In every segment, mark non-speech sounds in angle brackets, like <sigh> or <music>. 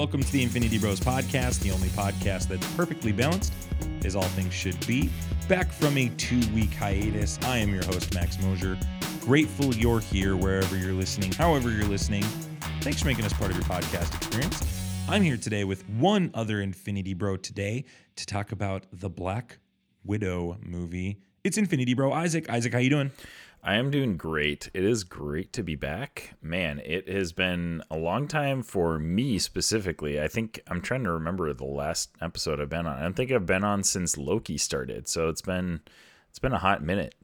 welcome to the Infinity Bros podcast, the only podcast that's perfectly balanced, as all things should be. Back from a two week hiatus, I am your host, Max Mosier. Grateful you're here wherever you're listening, however you're listening. Thanks for making us part of your podcast experience. I'm here today with one other Infinity Bro today to talk about the Black Widow movie. It's Infinity Bro Isaac. Isaac, how you doing? I am doing great. It is great to be back. Man, it has been a long time for me specifically. I think I'm trying to remember the last episode I've been on. I don't think I've been on since Loki started. So it's been it's been a hot minute.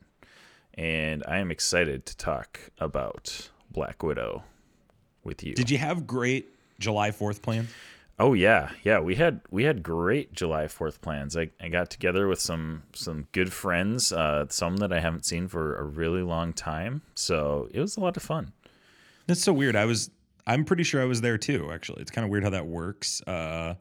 And I am excited to talk about Black Widow with you. Did you have great July 4th plans? Oh yeah, yeah. We had we had great July Fourth plans. I, I got together with some some good friends, uh, some that I haven't seen for a really long time. So it was a lot of fun. That's so weird. I was I'm pretty sure I was there too. Actually, it's kind of weird how that works. Uh,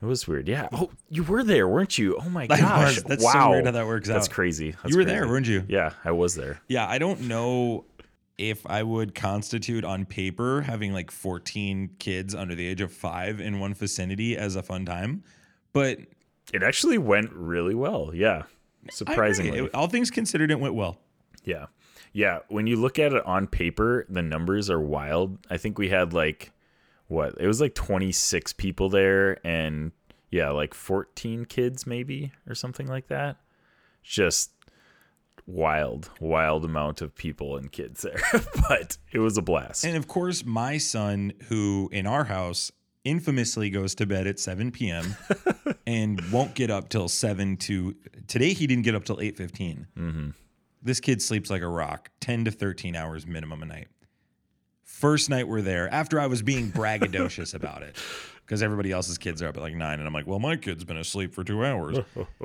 it was weird. Yeah. Oh, you were there, weren't you? Oh my <laughs> gosh. That's wow. so weird how that works That's out. crazy. That's you were crazy. there, weren't you? Yeah, I was there. Yeah, I don't know if I would constitute on paper having like 14 kids under the age of five in one vicinity as a fun time, but It actually went really well. Yeah. Surprisingly. It- all things considered, it went well. Yeah. Yeah. When you look at it on paper, the numbers are wild. I think we had like, what? It was like 26 people there and yeah, like 14 kids maybe or something like that. Just wild, wild amount of people and kids there. <laughs> but it was a blast. And of course, my son, who in our house infamously goes to bed at 7 p.m. <laughs> and won't get up till 7 to today he didn't get up till 8.15 mm-hmm. this kid sleeps like a rock 10 to 13 hours minimum a night first night we're there after i was being braggadocious about it because everybody else's kids are up at like 9 and i'm like well my kid's been asleep for two hours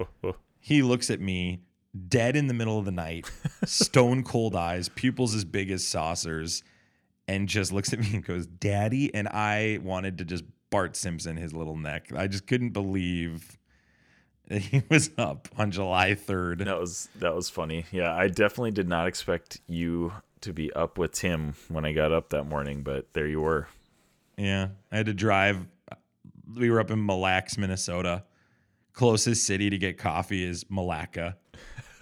<laughs> he looks at me dead in the middle of the night stone <laughs> cold eyes pupils as big as saucers and just looks at me and goes daddy and i wanted to just bart simpson his little neck i just couldn't believe that he <laughs> was up on july 3rd That was that was funny. Yeah, I definitely did not expect you to be up with Tim when I got up that morning, but there you were. Yeah, I had to drive. We were up in Mille Lacs, Minnesota. Closest city to get coffee is Milaca,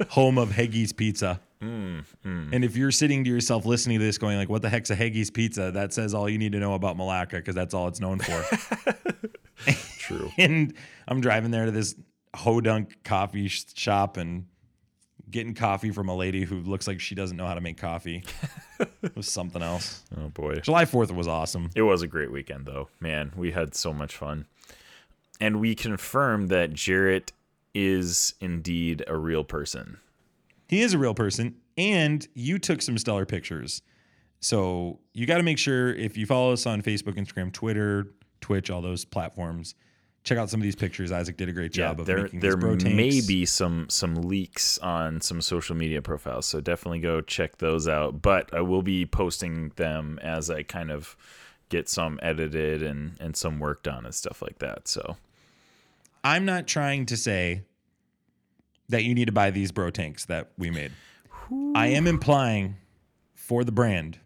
home of Heggie's Pizza. Mm, mm. And if you're sitting to yourself listening to this, going like, "What the heck's a Heggie's Pizza?" That says all you need to know about Milaca because that's all it's known for. <laughs> True. <laughs> and I'm driving there to this Hodunk coffee sh- shop and getting coffee from a lady who looks like she doesn't know how to make coffee. <laughs> it was something else. Oh boy. July 4th was awesome. It was a great weekend though. Man, we had so much fun. And we confirmed that Jarrett is indeed a real person. He is a real person, and you took some stellar pictures. So you got to make sure if you follow us on Facebook, Instagram, Twitter, Twitch, all those platforms, check out some of these pictures. Isaac did a great job of there making there these tanks. may be some some leaks on some social media profiles, so definitely go check those out. But I will be posting them as I kind of get some edited and and some work done and stuff like that. So I'm not trying to say that you need to buy these bro tanks that we made. I am implying for the brand,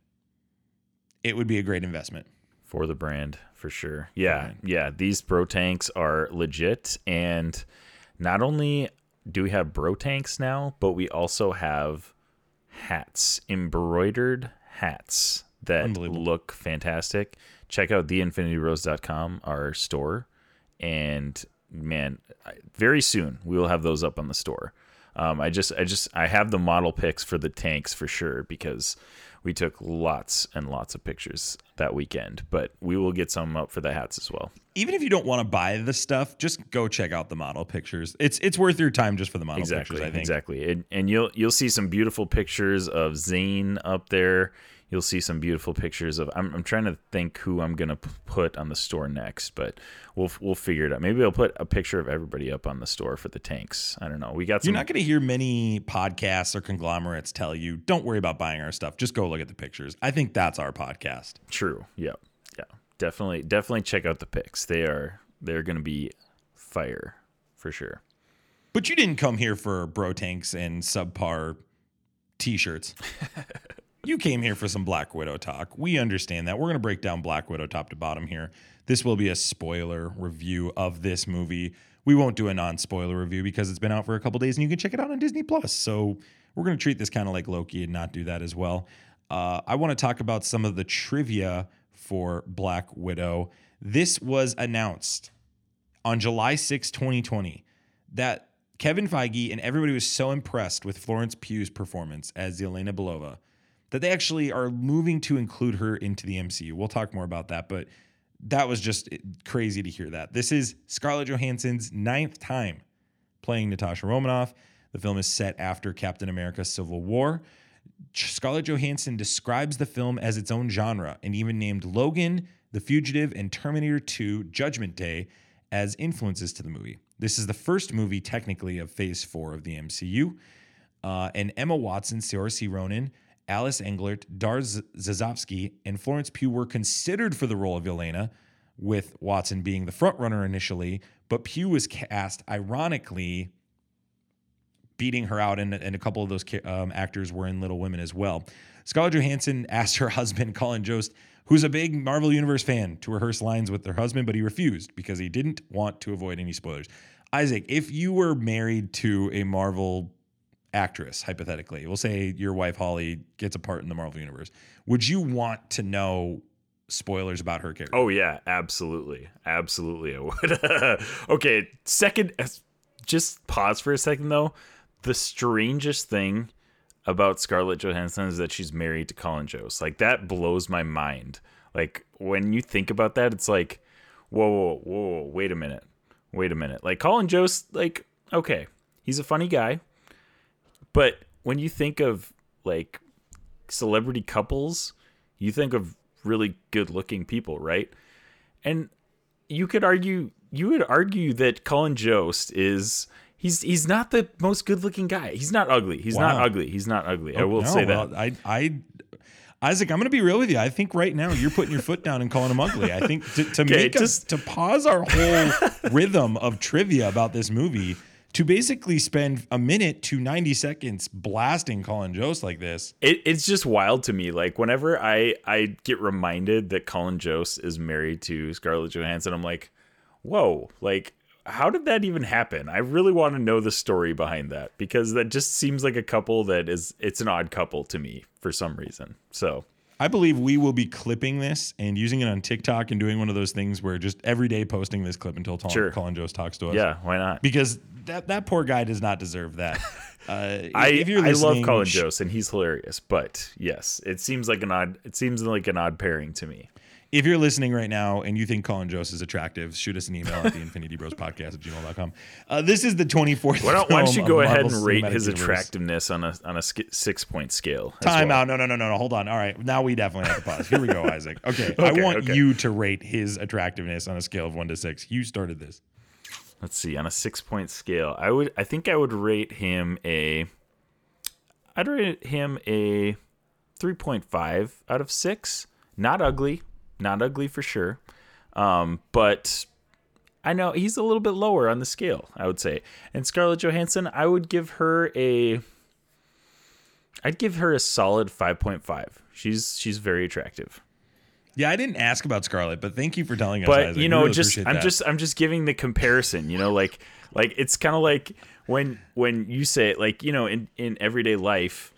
it would be a great investment. for the brand for sure. Yeah, Right. yeah. These bro tanks are legit, and not only do we have bro tanks now, but we also have hats, embroidered hats that look fantastic. Check out theinfinitybros.com, our store, and man, I- very soon we will have those up on the store. Um, I just, I just, I have the model pics for the tanks for sure because we took lots and lots of pictures that weekend. But we will get some up for the hats as well. Even if you don't want to buy the stuff, just go check out the model pictures. It's it's worth your time just for the model exactly, pictures. I think. exactly. And, and you'll you'll see some beautiful pictures of Zane up there. You'll see some beautiful pictures of. I'm, I'm trying to think who I'm gonna put on the store next, but we'll we'll figure it out. Maybe I'll put a picture of everybody up on the store for the tanks. I don't know. We got some. You're not going to hear many podcasts or conglomerates tell you, don't worry about buying our stuff. Just go look at the pictures. I think that's our podcast. True. Yeah. Yeah. Definitely. Definitely check out the pics. They are. They're gonna be fire for sure. But you didn't come here for bro tanks and subpar t shirts. <laughs> you came here for some Black Widow talk. We understand that. We're going to break down Black Widow top to bottom here. This will be a spoiler review of this movie. We won't do a non-spoiler review because it's been out for a couple days and you can check it out on Disney Plus. So we're going to treat this kind of like Loki and not do that as well. Uh, I want to talk about some of the trivia for Black Widow. This was announced on July 6, 2020, that Kevin Feige and everybody was so impressed with Florence Pugh's performance as Yelena Belova that they actually are moving to include her into the MCU. We'll talk more about that, but that was just crazy to hear that. This is Scarlett Johansson's ninth time playing Natasha Romanoff. The film is set after Captain America Civil War. Scarlett Johansson describes the film as its own genre and even named Logan, The Fugitive, and Terminator 2 Judgment Day as influences to the movie. This is the first movie, technically, of Phase 4 of the MCU. Uh, and Emma Watson, Saoirse Ronan, Alice Englert, Dar Zazovsky, and Florence Pugh were considered for the role of Yelena, with Watson being the frontrunner initially, but Pugh was cast ironically beating her out, and, and a couple of those um, actors were in Little Women as well. Scarlett Johansson <laughs> asked her husband, Colin Jost, who's a big Marvel Universe fan, to rehearse lines with her husband, but he refused because he didn't want to avoid any spoilers. Isaac, if you were married to a Marvel actress, hypothetically, we'll say your wife Holly gets a part in the Marvel Universe, would you want to know spoilers about her character? Oh yeah, absolutely, absolutely. I would. <laughs> okay, second, just pause for a second though. The strangest thing about Scarlett Johansson is that she's married to Colin Jost. Like that blows my mind. Like when you think about that, it's like, whoa, whoa, whoa, wait a minute, wait a minute. Like Colin Jost, like okay, he's a funny guy, but when you think of like celebrity couples, you think of really good-looking people, right? And you could argue, you would argue that Colin Jost is he's he's not the most good looking guy. He's not ugly. He's wow. not ugly. He's not ugly. Oh, I will no, say that. I I Isaac, I'm going to be real with you. I think right now you're putting your foot down and calling him ugly. I think to, to <laughs> okay, make just us, to pause our whole rhythm of trivia about this movie to basically spend a minute to 90 seconds blasting Colin Jost like this. It, it's just wild to me. Like whenever I I get reminded that Colin Jost is married to Scarlett Johansson, I'm like, whoa, like how did that even happen? I really want to know the story behind that because that just seems like a couple that is it's an odd couple to me for some reason. So I believe we will be clipping this and using it on TikTok and doing one of those things where just every day posting this clip until sure. Colin Jost talks to us. Yeah, why not? Because that that poor guy does not deserve that. <laughs> Uh, I if you're I love Colin Jost and he's hilarious, but yes, it seems like an odd it seems like an odd pairing to me if you're listening right now and you think Colin Jost is attractive, shoot us an email at the Infinity Bros Podcast at gmail.com. Uh, this is the 24th. Why don't, why don't you go ahead and rate his universe. attractiveness on a on a six point scale? Time well. out. No, no, no, no, no. Hold on. All right. Now we definitely have to pause. Here we go, Isaac. <laughs> Okay. okay I want okay. you to rate his attractiveness on a scale of one to six. You started this. Let's see. On a six point scale, I would I think I would rate him a I'd rate him a 3.5 out of 6. Not ugly, not ugly for sure. Um, but I know he's a little bit lower on the scale, I would say. And Scarlett Johansson, I would give her a I'd give her a solid 5.5. She's she's very attractive. Yeah, I didn't ask about Scarlett, but thank you for telling us. But Isaac. you know, really just I'm that. just I'm just giving the comparison. You know, like like it's kind of like when when you say like you know in in everyday life,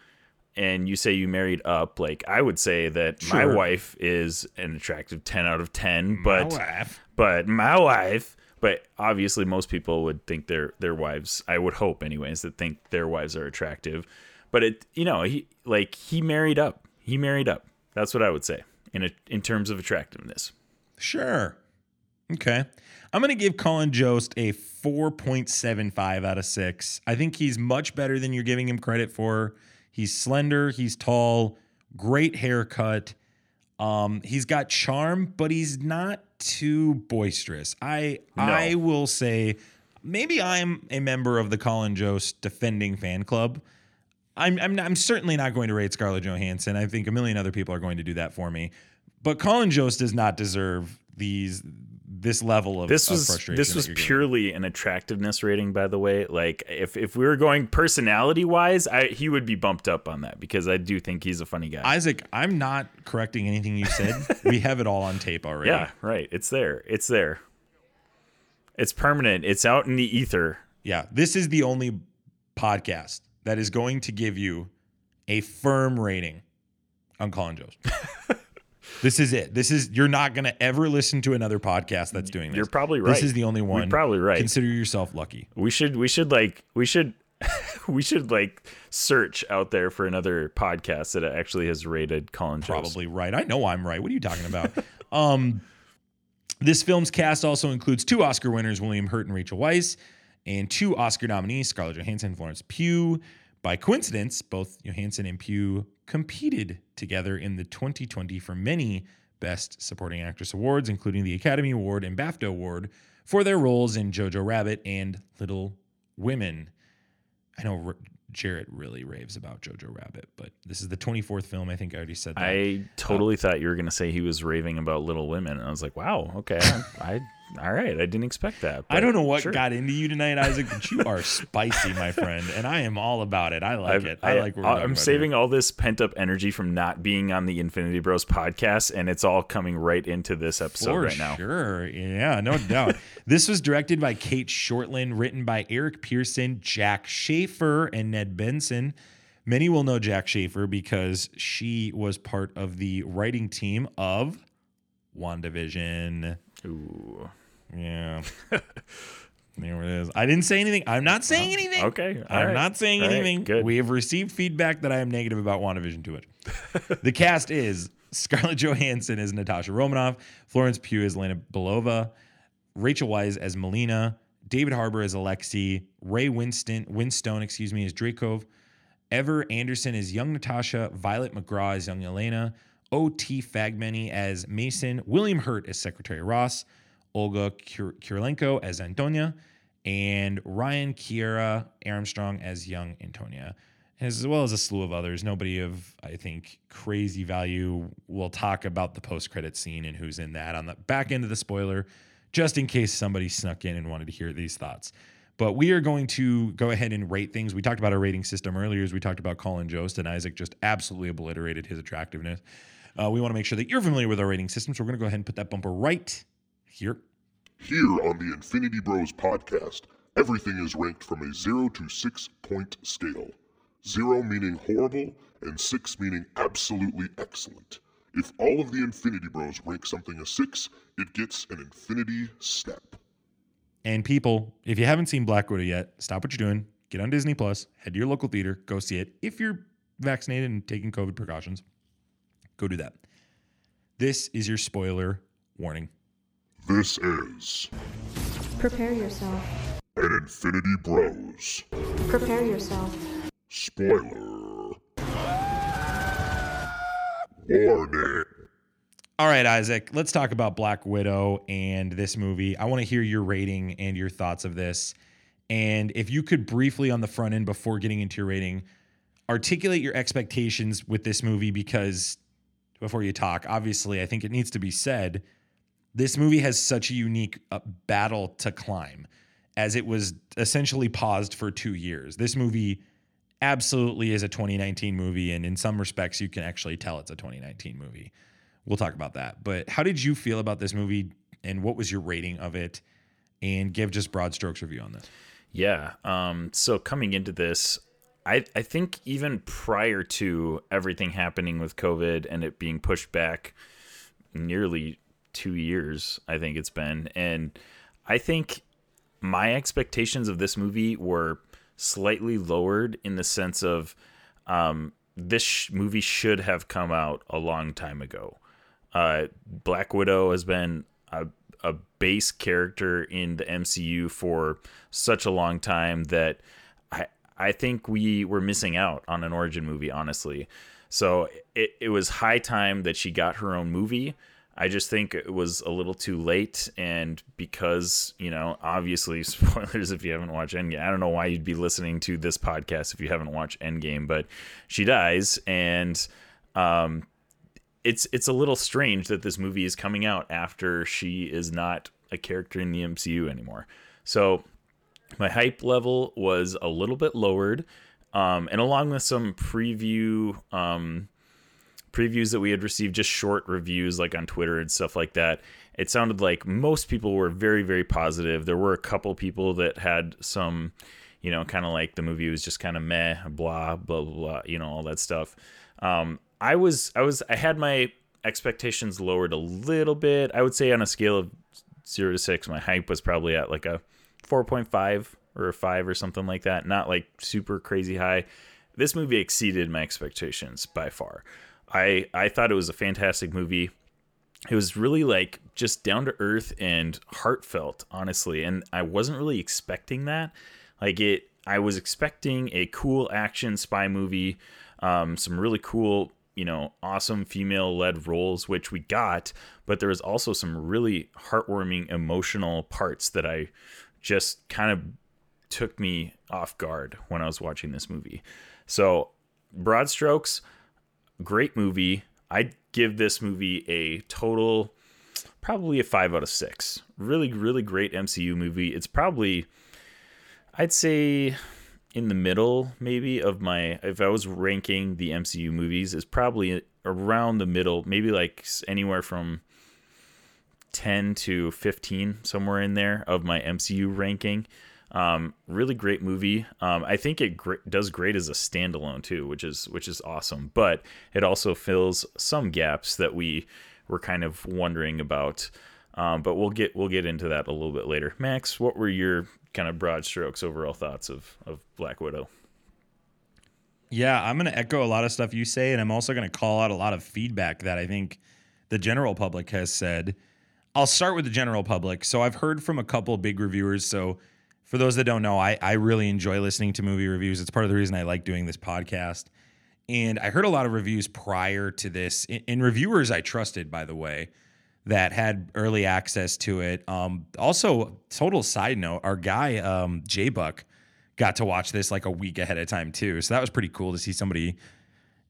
and you say you married up, like I would say that sure. my wife is an attractive 10 out of 10, but my wife. but my wife, but obviously most people would think their their wives, I would hope anyways, that think their wives are attractive. But it you know, he like he married up. He married up. That's what I would say in a, in terms of attractiveness. Sure. Okay. I'm going to give Colin Jost a 4.75 out of 6. I think he's much better than you're giving him credit for He's slender, he's tall, great haircut. Um, he's got charm, but he's not too boisterous. I no. I will say maybe I'm a member of the Colin Jost defending fan club. I'm, I'm, I'm certainly not going to rate Scarlett Johansson. I think a million other people are going to do that for me. But Colin Jost does not deserve these this level of this of was frustration. this was you're getting. purely an attractiveness rating by the way like if if we were going personality wise i he would be bumped up on that because i do think he's a funny guy Isaac, I'm not correcting anything you said. <laughs> we have it all on tape already. yeah right it's there it's there it's permanent it's out in the ether Yeah. This is the only podcast that is going to give you a firm rating on Colin Jost. <laughs> this is it. This is you're not gonna ever listen to another podcast that's doing this. You're probably right. This is the only one. You're probably right. Consider yourself lucky. we should we should like we should <laughs> we should like search out there for another podcast that actually has rated Colin Jost. Probably right. I know I'm right. What are you talking about? <laughs> um, this film's cast also includes two Oscar winners, William Hurt and Rachel Weisz, and two Oscar nominees, Scarlett Johansson and Florence Pugh. By coincidence, both Johansson and Pugh competed together in the 2020 for many Best Supporting Actress awards, including the Academy Award and BAFTA Award for their roles in Jojo Rabbit and Little Women. I know R- Jarrett really raves about Jojo Rabbit, but this is the 24th film. I think I already said that. I totally um, thought you were gonna say he was raving about Little Women, and I was like, "Wow, okay, I, I all right, I didn't expect that." I don't know what sure. got into you tonight, Isaac, but you are <laughs> spicy, my friend, and I am all about it. I like I've- it. I, like. What we're uh, I'm about saving all this pent up energy from not being on the Infinity Bros podcast, and it's all coming right into this episode for right now. sure. Yeah, no doubt. <laughs> this was directed by Cate Shortland, written by Eric Pearson, Jac Schaeffer, and Ned Benson. Many will know Jac Schaeffer because she was part of the writing team of WandaVision. Ooh, Yeah. <laughs> there it is. I didn't say anything. I'm not saying anything. okay, all I'm right. not saying All right, anything. good. We have received feedback that I am negative about WandaVision too much. <laughs> the cast is Scarlett Johansson as Natasha Romanoff, Florence Pugh as Lena Belova, Rachel Weisz as Melina, David Harbour as Alexei, Ray Winston, Winstone, excuse me, as Dreykov, Ever Anderson as young Natasha, Violet McGraw as young Elena, O.T. Fagbenle as Mason, William Hurt as Secretary Ross, Olga Kur- as Antonia, and Ryan Kiera Armstrong as young Antonia, as well as a slew of others. Nobody of, I think, crazy value. We'll talk about the post credit scene and who's in that on the back end of the spoiler, just in case somebody snuck in and wanted to hear these thoughts. But we are going to go ahead and rate things. We talked about our rating system earlier as we talked about Colin Jost, and Isaac just absolutely obliterated his attractiveness. Uh, we want to make sure that you're familiar with our rating system, so we're going to go ahead and put that bumper right here. Here on the Infinity Bros podcast, everything is ranked from a 0 to 6 point scale. 0 meaning horrible, and 6 meaning absolutely excellent. If all of the Infinity Bros rank something a 6, it gets an Infinity Step. And people, if you haven't seen Black Widow yet, stop what you're doing, get on Disney Plus, head to your local theater, go see it. If you're vaccinated and taking COVID precautions, go do that. This is your spoiler warning. This is Prepare yourself. an Infinity Bros Prepare yourself. spoiler warning. All right, Isaac, let's talk about Black Widow and this movie. I want to hear your rating and your thoughts of this. And if you could briefly on the front end before getting into your rating, articulate your expectations with this movie because before you talk, obviously, I think it needs to be said this movie has such a unique uh, battle to climb as it was essentially paused for two years. This movie absolutely is a 2019 movie, and in some respects, you can actually tell it's a 2019 movie. We'll talk about that. But how did you feel about this movie, and what was your rating of it? And give just broad strokes review on this. Yeah. Um, so coming into this, I, I think even prior to everything happening with COVID and it being pushed back nearly two years, I think it's been. And I think my expectations of this movie were slightly lowered in the sense of um, this sh- movie should have come out a long time ago. Uh, Black Widow has been a, a base character in the MCU for such a long time that I think we were missing out on an origin movie, honestly. So it, it was high time that she got her own movie. I just think it was a little too late, and because you know, obviously, <laughs> spoilers if you haven't watched Endgame. I don't know why you'd be listening to this podcast if you haven't watched Endgame, but she dies, and um, it's it's a little strange that this movie is coming out after she is not a character in the MCU anymore. So my hype level was a little bit lowered. Um, and along with some preview um, previews that we had received, just short reviews like on Twitter and stuff like that, it sounded like most people were very, very positive. There were a couple people that had some, you know, kind of like the movie was just kind of meh, blah, blah, blah, you know, all that stuff. Um, I was, I was, I had my expectations lowered a little bit. I would say on a scale of zero to six, my hype was probably at like a 4.5 or a five or something like that. Not like super crazy high. This movie exceeded my expectations by far. I I thought it was a fantastic movie. It was really like just down to earth and heartfelt, honestly. And I wasn't really expecting that. Like it, I was expecting a cool action spy movie, um, some really cool, you know, awesome female led roles, which we got. But there was also some really heartwarming, emotional parts that I just kind of took me off guard when I was watching this movie. So, broad strokes, great movie. I'd give this movie a total, probably a five out of six. Really, really great MCU movie. It's probably, I'd say, in the middle maybe of my. If I was ranking the MCU movies, is probably around the middle, maybe like anywhere from 10 to 15 somewhere in there of my MCU ranking. Um, really great movie. Um, I think it gr- does great as a standalone too, which is which is awesome. But it also fills some gaps that we were kind of wondering about. Um, but we'll get we'll get into that a little bit later. Max, what were your kind of broad strokes overall thoughts of of Black Widow? Yeah, I'm going to echo a lot of stuff you say, and I'm also going to call out a lot of feedback that I think the general public has said. I'll start with the general public. So I've heard from a couple big reviewers. So for those that don't know, I, I really enjoy listening to movie reviews. It's part of the reason I like doing this podcast. And I heard a lot of reviews prior to this, in, reviewers I trusted, by the way, that had early access to it. Um, also, total side note, our guy um, J Buck got to watch this like a week ahead of time too. So that was pretty cool to see somebody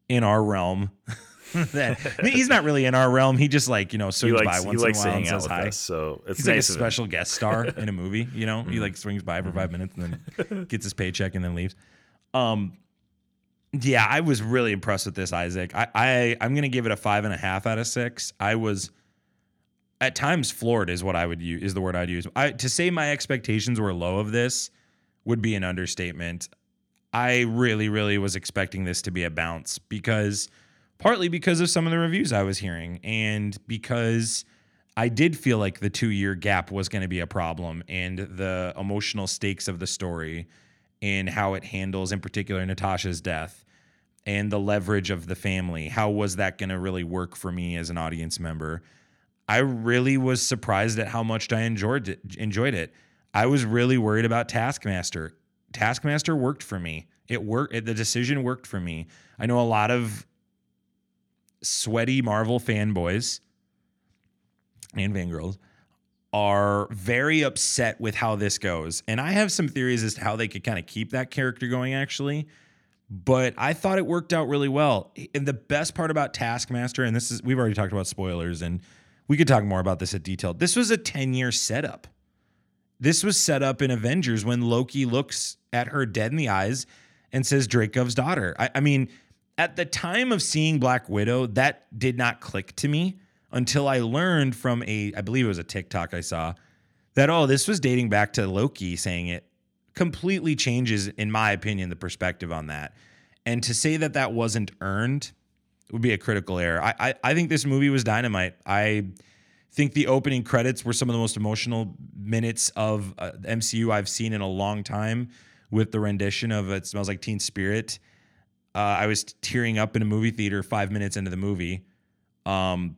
in our realm. <laughs> <laughs> that I mean, he's not really in our realm. He just like you know swings likes, by once in a while and says hi. Us, so it's he's nice like a special guest star <laughs> in a movie. You know, mm-hmm. he like swings by for five minutes and then <laughs> gets his paycheck and then leaves. Um, yeah, I was really impressed with this, Isaac. I, I I'm gonna give it a five and a half out of six. I was at times floored is what I would use is the word I'd use. I to say my expectations were low of this would be an understatement. I really, really was expecting this to be a bounce because partly because of some of the reviews I was hearing and because I did feel like the two year gap was going to be a problem and the emotional stakes of the story and how it handles, in particular, Natasha's death and the leverage of the family. How was that going to really work for me as an audience member? I really was surprised at how much I enjoyed it, enjoyed it. I was really worried about Taskmaster. Taskmaster worked for me. It worked. The decision worked for me. I know a lot of sweaty Marvel fanboys and fangirls are very upset with how this goes. And I have some theories as to how they could kind of keep that character going, actually. But I thought it worked out really well. And the best part about Taskmaster, and this is, we've already talked about spoilers, and we could talk more about this at detail. This was a 10 year setup. This was set up in Avengers when Loki looks at her dead in the eyes and says, Dreykov's daughter. I, I mean, at the time of seeing Black Widow, that did not click to me until I learned from a, I believe it was a TikTok I saw, that, oh, this was dating back to Loki saying it. Completely changes, in my opinion, the perspective on that. And to say that that wasn't earned would be a critical error. I, I, I think this movie was dynamite. I think the opening credits were some of the most emotional minutes of uh, MCU I've seen in a long time with the rendition of It Smells Like Teen Spirit uh, I was tearing up in a movie theater five minutes into the movie. Um,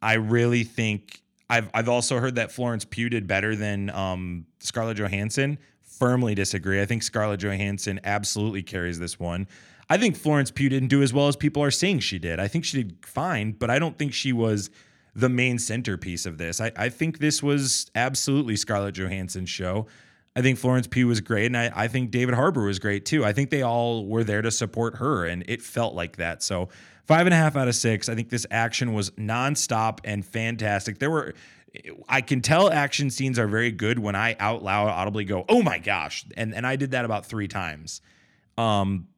I really think I've I've also heard that Florence Pugh did better than um, Scarlett Johansson. Firmly disagree. I think Scarlett Johansson absolutely carries this one. I think Florence Pugh didn't do as well as people are saying she did. I think she did fine, but I don't think she was the main centerpiece of this. I, I think this was absolutely Scarlett Johansson's show. I think Florence Pugh was great, and I, I think David Harbour was great too. I think they all were there to support her, and it felt like that. So five and a half out of six. I think this action was nonstop and fantastic. There were I can tell action scenes are very good when I out loud audibly go, "Oh my gosh!" and and I did that about three times. Um,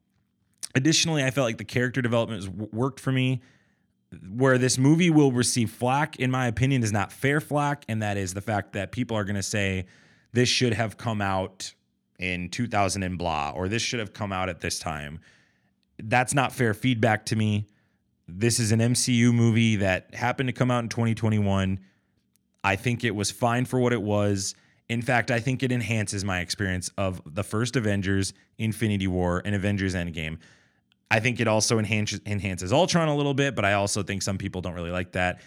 additionally, I felt like the character development worked for me. Where this movie will receive flack, in my opinion, is not fair flack, and that is the fact that people are going to say this should have come out in 2000 and blah, or this should have come out at this time. That's not fair feedback to me. This is an MCU movie that happened to come out in 2021. I think it was fine for what it was. In fact, I think it enhances my experience of the first Avengers, Infinity War, and Avengers Endgame. I think it also enhances enhances Ultron a little bit, but I also think some people don't really like that.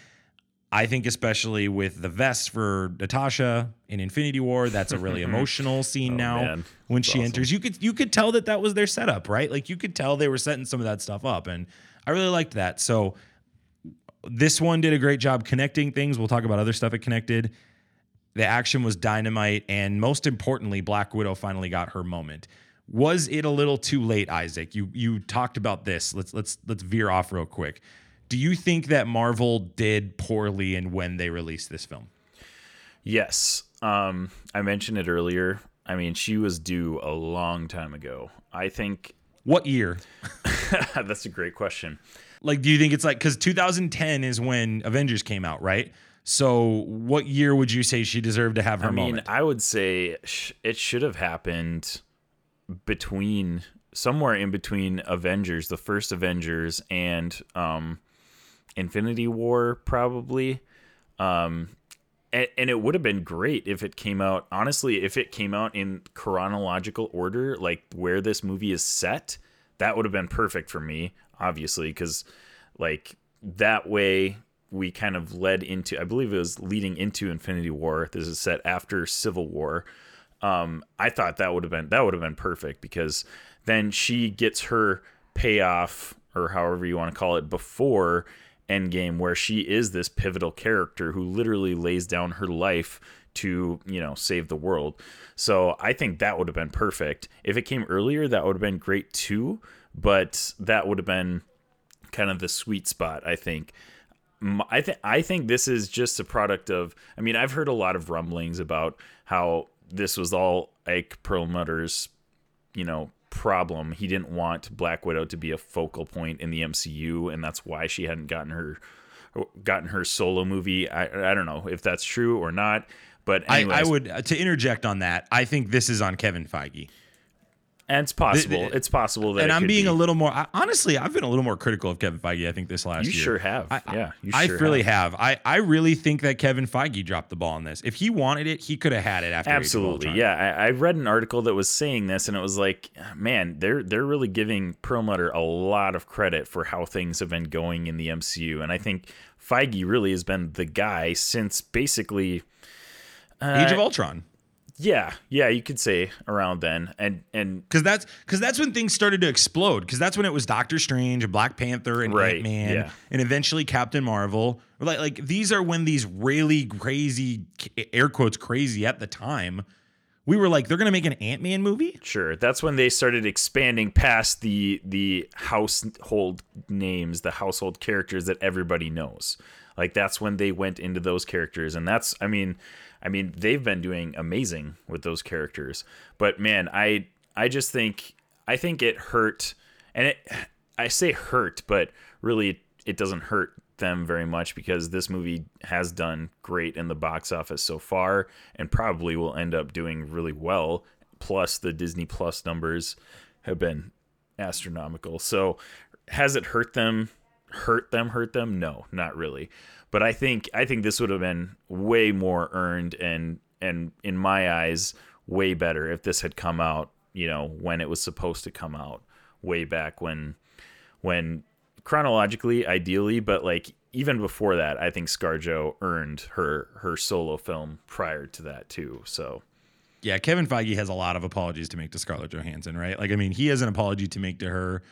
I think especially with the vest for Natasha in Infinity War, that's a really <laughs> emotional scene Oh, now man. when That's she awesome. enters. You could you could tell that that was their setup, right? Like you could tell they were setting some of that stuff up, and I really liked that. So this one did a great job connecting things. We'll talk about other stuff it connected. The action was dynamite, and most importantly, Black Widow finally got her moment. Was it a little too late, Isaac? You you talked about this. Let's let's let's veer off real quick. Do you think that Marvel did poorly in when they released this film? Yes. Um, I mentioned it earlier. I mean, she was due a long time ago. I think What year? <laughs> that's a great question. Like, do you think it's like because 2010 is when Avengers came out, right? So, what year would you say she deserved to have her I mean, moment? I would say sh- it should have happened between somewhere in between Avengers, the first Avengers, and um, Infinity War, probably. Um, and, and it would have been great if it came out. Honestly, if it came out in chronological order, like where this movie is set, that would have been perfect for me. Obviously, because like that way we kind of led into. I believe it was leading into Infinity War. This is set after Civil War um, I thought that would have been that would have been perfect because then she gets her payoff or however you want to call it before Endgame, where she is this pivotal character who literally lays down her life to you know save the world. So I think that would have been perfect. If it came earlier, that would have been great too. But that would have been kind of the sweet spot, I think. I think I think this is just a product of. I mean, I've heard a lot of rumblings about how this was all Ike Perlmutter's, you know, problem. He didn't want Black Widow to be a focal point in the MCU, and that's why she hadn't gotten her gotten her solo movie. I I don't know if that's true or not, but I, anyways, I would uh, to interject on that. I think this is on Kevin Feige, and it's possible. the- it's possible that and I'm being be. a little more. I, honestly, I've been a little more critical of Kevin Feige. I think this last year You year. sure have. I, yeah, you I sure really have. I I really think that Kevin Feige dropped the ball on this. If he wanted it, he could have had it after. Absolutely, yeah. I, I read an article that was saying this, and it was like, man, they're they're really giving Perlmutter a lot of credit for how things have been going in the MCU, and I think Feige really has been the guy since basically, Age of uh, Ultron. Yeah, yeah, you could say around then, and and Because that's because that's when things started to explode. Because that's when it was Doctor Strange and Black Panther and Right, Ant Man yeah. and eventually Captain Marvel. Like like these are when these really crazy air quotes crazy at the time. We were like, they're gonna make an Ant Man movie. Sure, that's when they started expanding past the the household names, the household characters that everybody knows. Like that's when they went into those characters, and that's I mean, I mean they've been doing amazing with those characters. But man, I I just think I think it hurt, and it I say hurt, but really it doesn't hurt them very much because this movie has done great in the box office so far and probably will end up doing really well plus the Disney Plus numbers have been astronomical. So has it hurt them? Hurt them? Hurt them? No, not really. But I think I think this would have been way more earned and and in my eyes way better if this had come out, you know, when it was supposed to come out, way back when when chronologically ideally, but like even before that, I think ScarJo earned her her solo film prior to that too. So Yeah, Kevin Feige has a lot of apologies to make to Scarlett Johansson, right? Like, I mean, he has an apology to make to her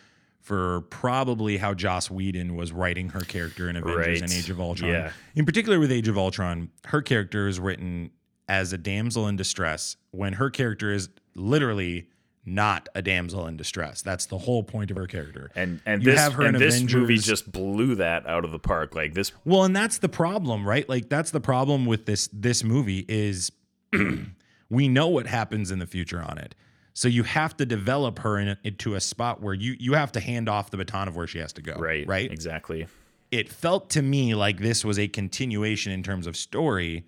for probably how Joss Whedon was writing her character in Avengers and Age of Ultron. Yeah. In particular, with Age of Ultron, her character is written as a damsel in distress when her character is literally not a damsel in distress. That's the whole point of her character. And and You this have her and in this movie just blew that out of the park. Like this Well, and that's the problem, right? Like that's the problem with this this movie is <clears throat> we know what happens in the future on it. So you have to develop her in, into a spot where you you have to hand off the baton of where she has to go. right Right. exactly. It felt to me like this was a continuation in terms of story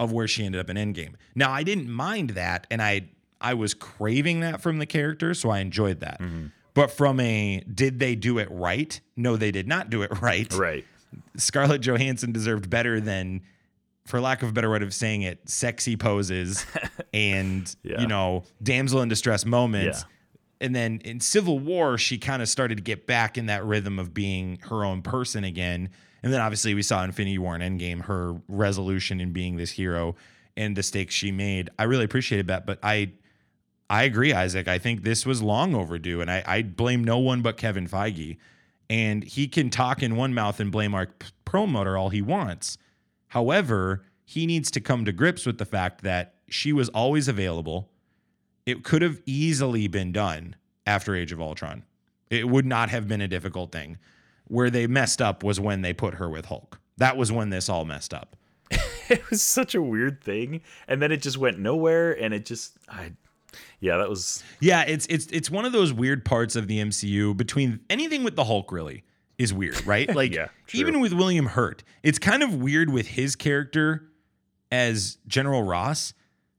of where she ended up in Endgame. Now I didn't mind that, and I I was craving that from the character, so I enjoyed that. Mm-hmm. But from a did they do it right? No, they did not do it <laughs> right. Right. Scarlett Johansson deserved better than, for lack of a better way of saying it, sexy poses <laughs> and Yeah. you know damsel in distress moments. Yeah. And then in Civil War, she kind of started to get back in that rhythm of being her own person again. And then obviously we saw Infinity War and Endgame, her resolution in being this hero and the stakes she made. I really appreciated that, but I I agree, Isaac. I think this was long overdue, and I, I blame no one but Kevin Feige. And he can talk in one mouth and blame our promoter all he wants. However, he needs to come to grips with the fact that she was always available. It could have easily been done after Age of Ultron. It would not have been a difficult thing. Where they messed up was when they put her with Hulk. That was when this all messed up. <laughs> It was such a weird thing. And then it just went nowhere and it just I yeah, that was Yeah, it's it's it's one of those weird parts of the MCU between anything with the Hulk really is weird, right? <laughs> Like Yeah, even with William Hurt, it's kind of weird with his character as General Ross.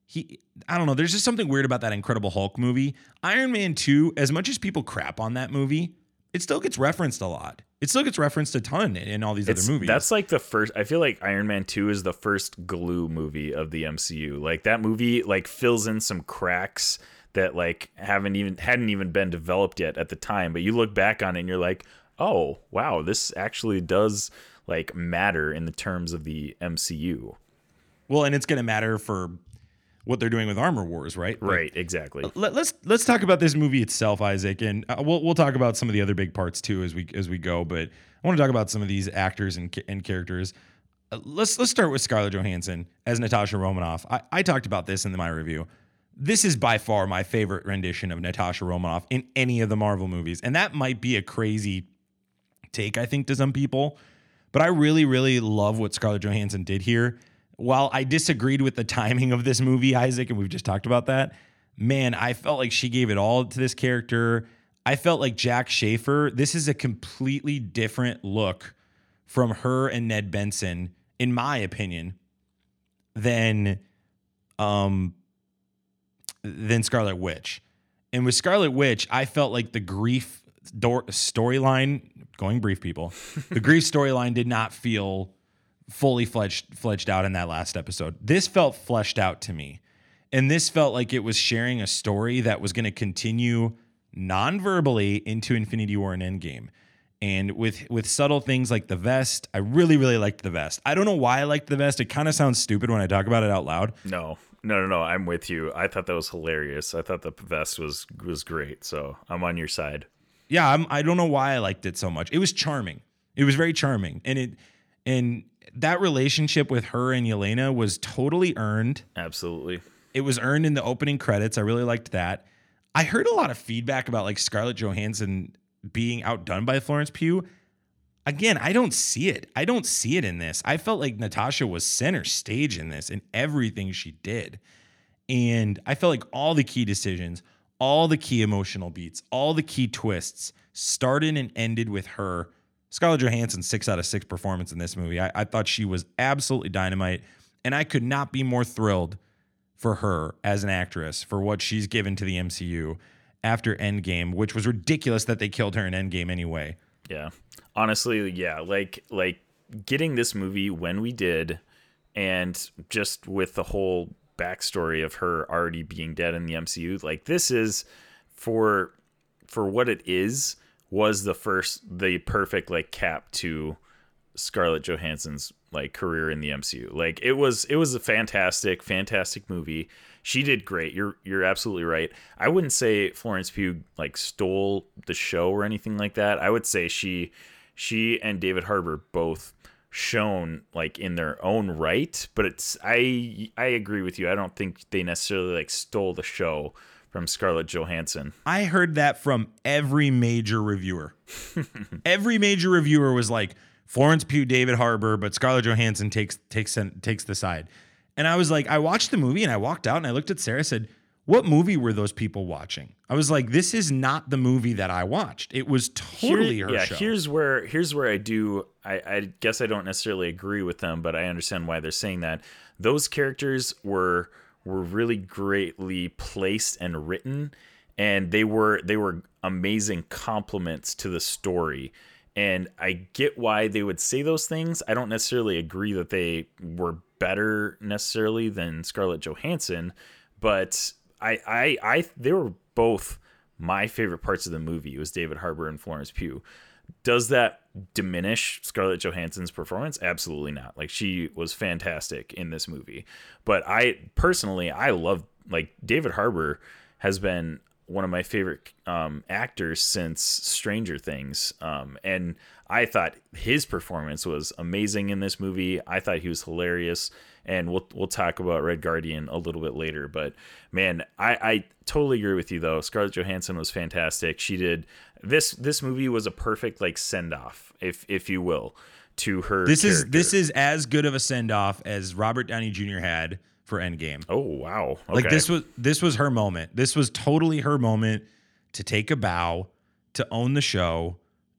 He I don't know, there's just something weird about that Incredible Hulk movie. Iron Man 2, as much as people crap on that movie, it still gets referenced a lot. It still gets referenced a ton in, in all these it's, other movies. That's like the first. I feel like Iron Man Two is the first glue movie of the MCU. Like that movie, like fills in some cracks that like haven't even hadn't even been developed yet at the time. But you look back on it and you're like, oh wow, this actually does like matter in the terms of the MCU. well, and it's going to matter for what they're doing with Armor Wars, right? Like, Right. Exactly. let, us let's talk about this movie itself, Isaac, and uh, we'll we'll talk about some of the other big parts too as we as we go. But I want to talk about some of these actors and and characters. Uh, let's let's start with Scarlett Johansson as Natasha Romanoff. I, I talked about this in my review. This is by far my favorite rendition of Natasha Romanoff in any of the Marvel movies, and that might be a crazy take, I think, to some people. But I really, really love what Scarlett Johansson did here. While I disagreed with the timing of this movie, Isaac, and we've just talked about that, man, I felt like she gave it all to this character. I felt like Jac Schaeffer, this is a completely different look from her and Ned Benson, in my opinion, than um than Scarlet Witch. And with Scarlet Witch, I felt like the grief storyline, going brief people, <laughs> the grief storyline did not feel fully fledged fledged out in that last episode. This felt fleshed out to me. And this felt like it was sharing a story that was going to continue non-verbally into Infinity War and Endgame. And with with subtle things like the vest, I really really liked the vest. I don't know why I liked the vest. It kind of sounds stupid when I talk about it out loud. No, no, no, no. I'm with you. I thought that was hilarious. I thought the vest was was great. So I'm on your side. Yeah, I'm, I don't know why I liked it so much. It was charming. It was very charming, and it and that relationship with her and Yelena was totally earned. Absolutely. It was earned in the opening credits. I really liked that. I heard a lot of feedback about like Scarlett Johansson being outdone by Florence Pugh. Again, I don't see it. I don't see it in this. I felt like Natasha was center stage in this in everything she did. And I felt like all the key decisions, all the key emotional beats, all the key twists started and ended with her. Scarlett Johansson's six out of six performance in this movie. I, I thought she was absolutely dynamite. And I could not be more thrilled for her as an actress for what she's given to the MCU after Endgame, which was ridiculous that they killed her in Endgame anyway. Yeah. Honestly, yeah, like like getting this movie when we did and just with the whole backstory of her already being dead in the MCU, like this is for for what it is was the first the perfect like cap to Scarlett Johansson's like career in the MCU. Like it was it was a fantastic fantastic movie. She did great. You're you're absolutely right. I wouldn't say Florence Pugh like stole the show or anything like that. I would say she she and David Harbour both shown like in their own right, but it's I I agree with you. I don't think they necessarily like stole the show from Scarlett Johansson. I heard that from every major reviewer. <laughs> every major reviewer was like Florence Pugh, David Harbour, but Scarlett Johansson takes takes takes the side. And I was like, I watched the movie and I walked out and I looked at Sarah. Said, "What movie were those people watching?" I was like, "This is not the movie that I watched. It was totally Here- her yeah, show." here's where here's where I do I, I guess I don't necessarily agree with them, but I understand why they're saying that. Those characters were were really greatly placed and written and they were they were amazing compliments to the story. And I get why they would say those things. I don't necessarily agree that they were better necessarily than Scarlett Johansson, but I I I they were both my favorite parts of the movie. It was David Harbour and Florence Pugh. Does that diminish Scarlett Johansson's performance? Absolutely not. Like she was fantastic in this movie. But I personally I love like David Harbour has been one of my favorite um, actors since Stranger Things. Um, and I thought his performance was amazing in this movie. I thought he was hilarious. And we'll we'll talk about Red Guardian a little bit later. But man, I, I totally agree with you though. Scarlett Johansson was fantastic. She did this this movie was a perfect like send off, if if you will, to her. this is this is as good of a send off as Robert Downey Jr. had for Endgame. Oh wow. Okay. Like this was this was her moment. This was totally her moment to take a bow, to own the show,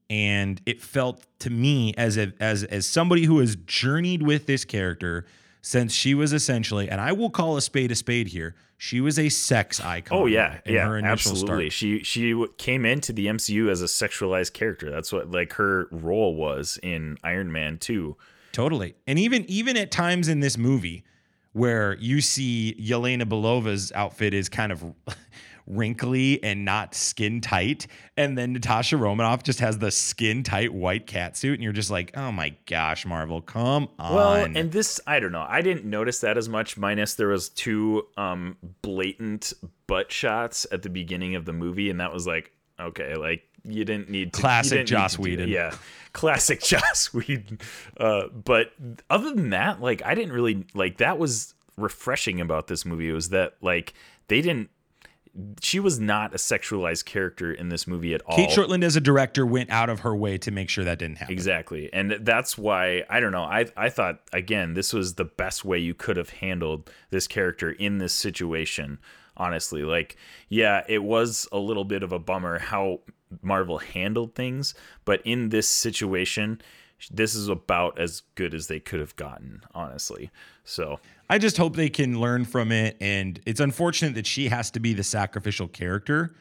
and it felt to me as a, as as somebody who has journeyed with this character since she was essentially, and I will call a spade a spade here. She was a sex icon. Oh yeah, in yeah, her initial absolutely. start. She she came into the MCU as a sexualized character. That's what like her role was in Iron Man 2. Totally. And even even at times in this movie where you see Yelena Belova's outfit is kind of <laughs> wrinkly and not skin tight, and then Natasha Romanoff just has the skin tight white cat suit, and you're just like, oh my gosh, Marvel, come on. Well, and this I don't know. I didn't notice that as much. Minus there was two um blatant butt shots at the beginning of the movie, and that was like okay, like you didn't need to, Classic didn't need Joss to Whedon. Yeah, classic <laughs> Joss Whedon. Uh, but other than that, like I didn't really like that was refreshing about this movie was that like they didn't. She was not a sexualized character in this movie at all. Cate Shortland as a director went out of her way to make sure that didn't happen. Exactly. And that's why I don't know. I I thought again this was the best way you could have handled this character in this situation, honestly. Like, yeah, it was a little bit of a bummer how Marvel handled things, but in this situation, this is about as good as they could have gotten, honestly. So, I just hope they can learn from it. And it's unfortunate that she has to be the sacrificial character.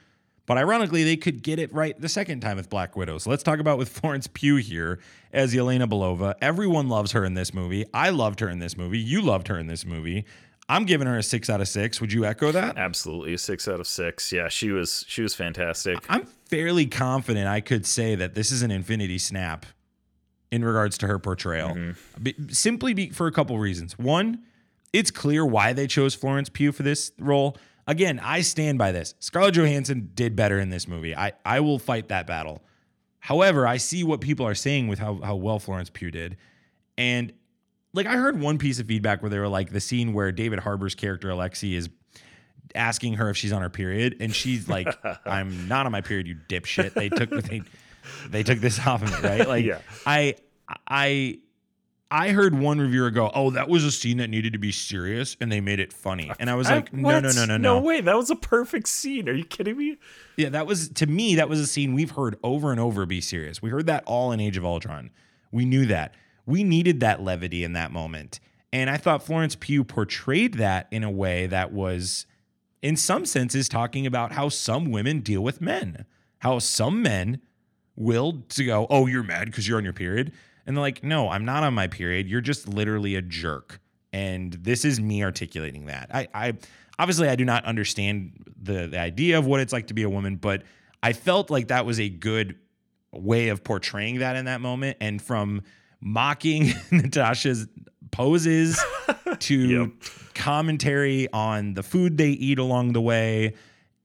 But ironically, they could get it right the second time with Black Widow. So let's talk about with <laughs> Florence Pugh here as Yelena Belova. Everyone loves her in this movie. I loved her in this movie. You loved her in this movie. I'm giving her a six out of six. Would you echo that? absolutely a 6 out of 6. Yeah, she was she was fantastic. I'm fairly confident I could say that this is an infinity snap in regards to her portrayal. Mm-hmm. Be- simply be, for a couple reasons. One, it's clear why they chose Florence Pugh for this role. Again, I stand by this. Scarlett Johansson did better in this movie. I, I will fight that battle. However, I see what people are saying with how, how well Florence Pugh did. And like I heard one piece of feedback where they were like the scene where David Harbour's character Alexei is asking her if she's on her period, and she's like, <laughs> "I'm not on my period, you dipshit." They took they they took this off of me, right? <laughs> Like, Yeah. I I I heard one reviewer go, "Oh, that was a scene that needed to be serious, and they made it funny," and I was like, I- "No, no, what? no, no, No no." way, that was a perfect scene. Are you kidding me? Yeah, that was to me. That was a scene we've heard over and over. Be serious. We heard that all in Age of Ultron. We knew that. We needed that levity in that moment, and I thought Florence Pugh portrayed that in a way that was, in some senses, talking about how some women deal with men. How some men will to go, "Oh, you're mad because you're on your period," and they're like, "No, I'm not on my period. You're just literally a jerk." And this is me articulating that. I, I obviously I do not understand the, the idea of what it's like to be a woman, but I felt like that was a good way of portraying that in that moment. And from mocking <laughs> Natasha's poses <laughs> to Yep. commentary on the food they eat along the way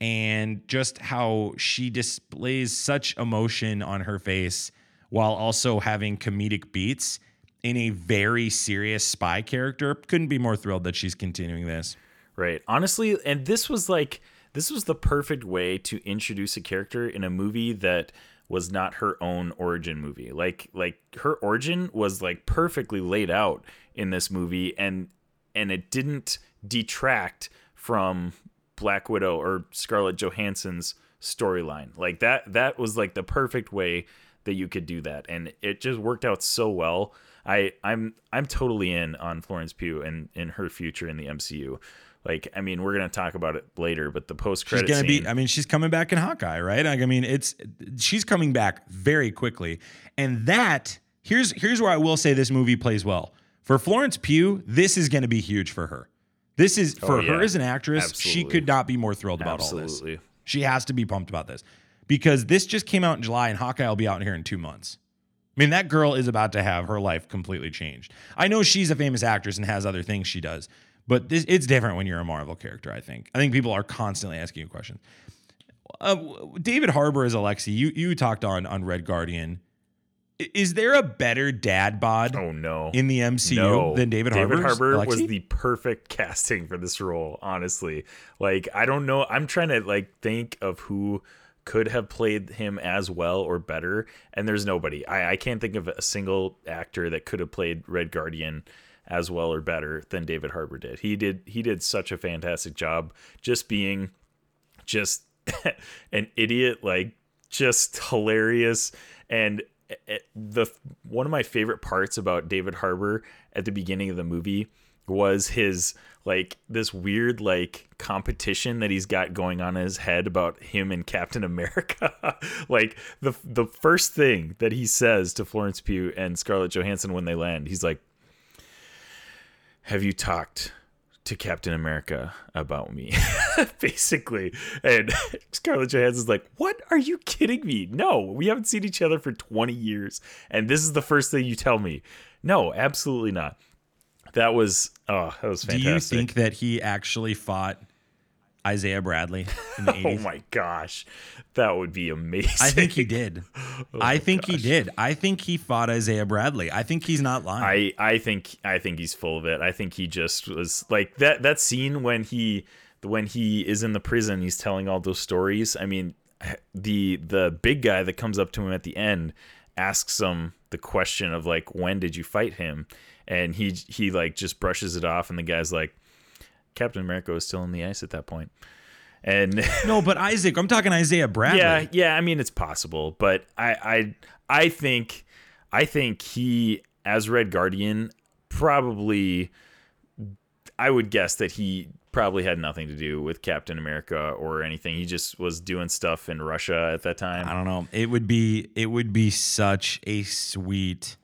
and just how she displays such emotion on her face while also having comedic beats in a very serious spy character. Couldn't be more thrilled that she's continuing this. Right. Honestly, and this was like this was the perfect way to introduce a character in a movie that was not her own origin movie. Like like her origin was like perfectly laid out in this movie and and it didn't detract from Black Widow or Scarlett Johansson's storyline. Like that that was like the perfect way that you could do that and it just worked out so well. I I'm I'm totally in on Florence Pugh and in her future in the MCU. Like, I mean, we're gonna talk about it later, but the post She's gonna scene. be. I mean, she's coming back in Hawkeye, right? Like, I mean, it's she's coming back very quickly, and that here's here's where I will say this movie plays well for Florence Pugh. This is going to be huge for her. This is oh, for Oh, yeah. her as an actress. Absolutely. She could not be more thrilled about all this. Absolutely. She has to be pumped about this because this just came out in July, and Hawkeye will be out here in two months. I mean, that girl is about to have her life completely changed. I know she's a famous actress and has other things she does, but this, it's different when you're a Marvel character. I think. I think people are constantly asking you questions. Uh, David Harbour as Alexei. You you talked on on Red Guardian. Is there a better dad bod Oh no. in the MCU no. than David, Harbour. David Harbour was the perfect <laughs> casting for this role, honestly. Like I don't know, I'm trying to like think of who could have played him as well or better, and there's nobody. I, I can't think of a single actor that could have played Red Guardian as well or better than David Harbour did. He did he did such a fantastic job just being just <laughs> an idiot like just <laughs> hilarious and eh, the one of my favorite parts about David Harbour at the beginning of the movie was his like this weird like competition that he's got going on in his head about him and Captain America. <laughs> like the the first thing that he says to Florence Pugh and Scarlett Johansson when they land, he's like, "Have you talked to Captain America about me?" <laughs> Basically, and <laughs> Scarlett Johansson's like, "What? Are you kidding me? No, we haven't seen each other for 20 years, and this is the first thing you tell me." No, absolutely not. That was oh, that was fantastic. Do you think that he actually fought Isaiah Bradley in the 80s? <laughs> Oh my gosh, that would be amazing. I think he did. <laughs> Oh I think he did. I think he fought Isaiah Bradley. I think he's not lying. I I think I think he's full of it. I think he just was like that that scene when he when he is in the prison, he's telling all those stories. I mean, the the big guy that comes up to him at the end asks him the question of like when did you fight him and he he like just brushes it off and the guy's like captain america was still in the ice at that point. and <laughs> no, but Isaac, I'm talking Isaiah Bradley. yeah, yeah. I mean, it's possible, but I, I, I think, I think he, as Red Guardian, probably, I would guess that he probably had nothing to do with Captain America or anything. He just was doing stuff in Russia at that time. I don't know. It would be it would be such a sweet,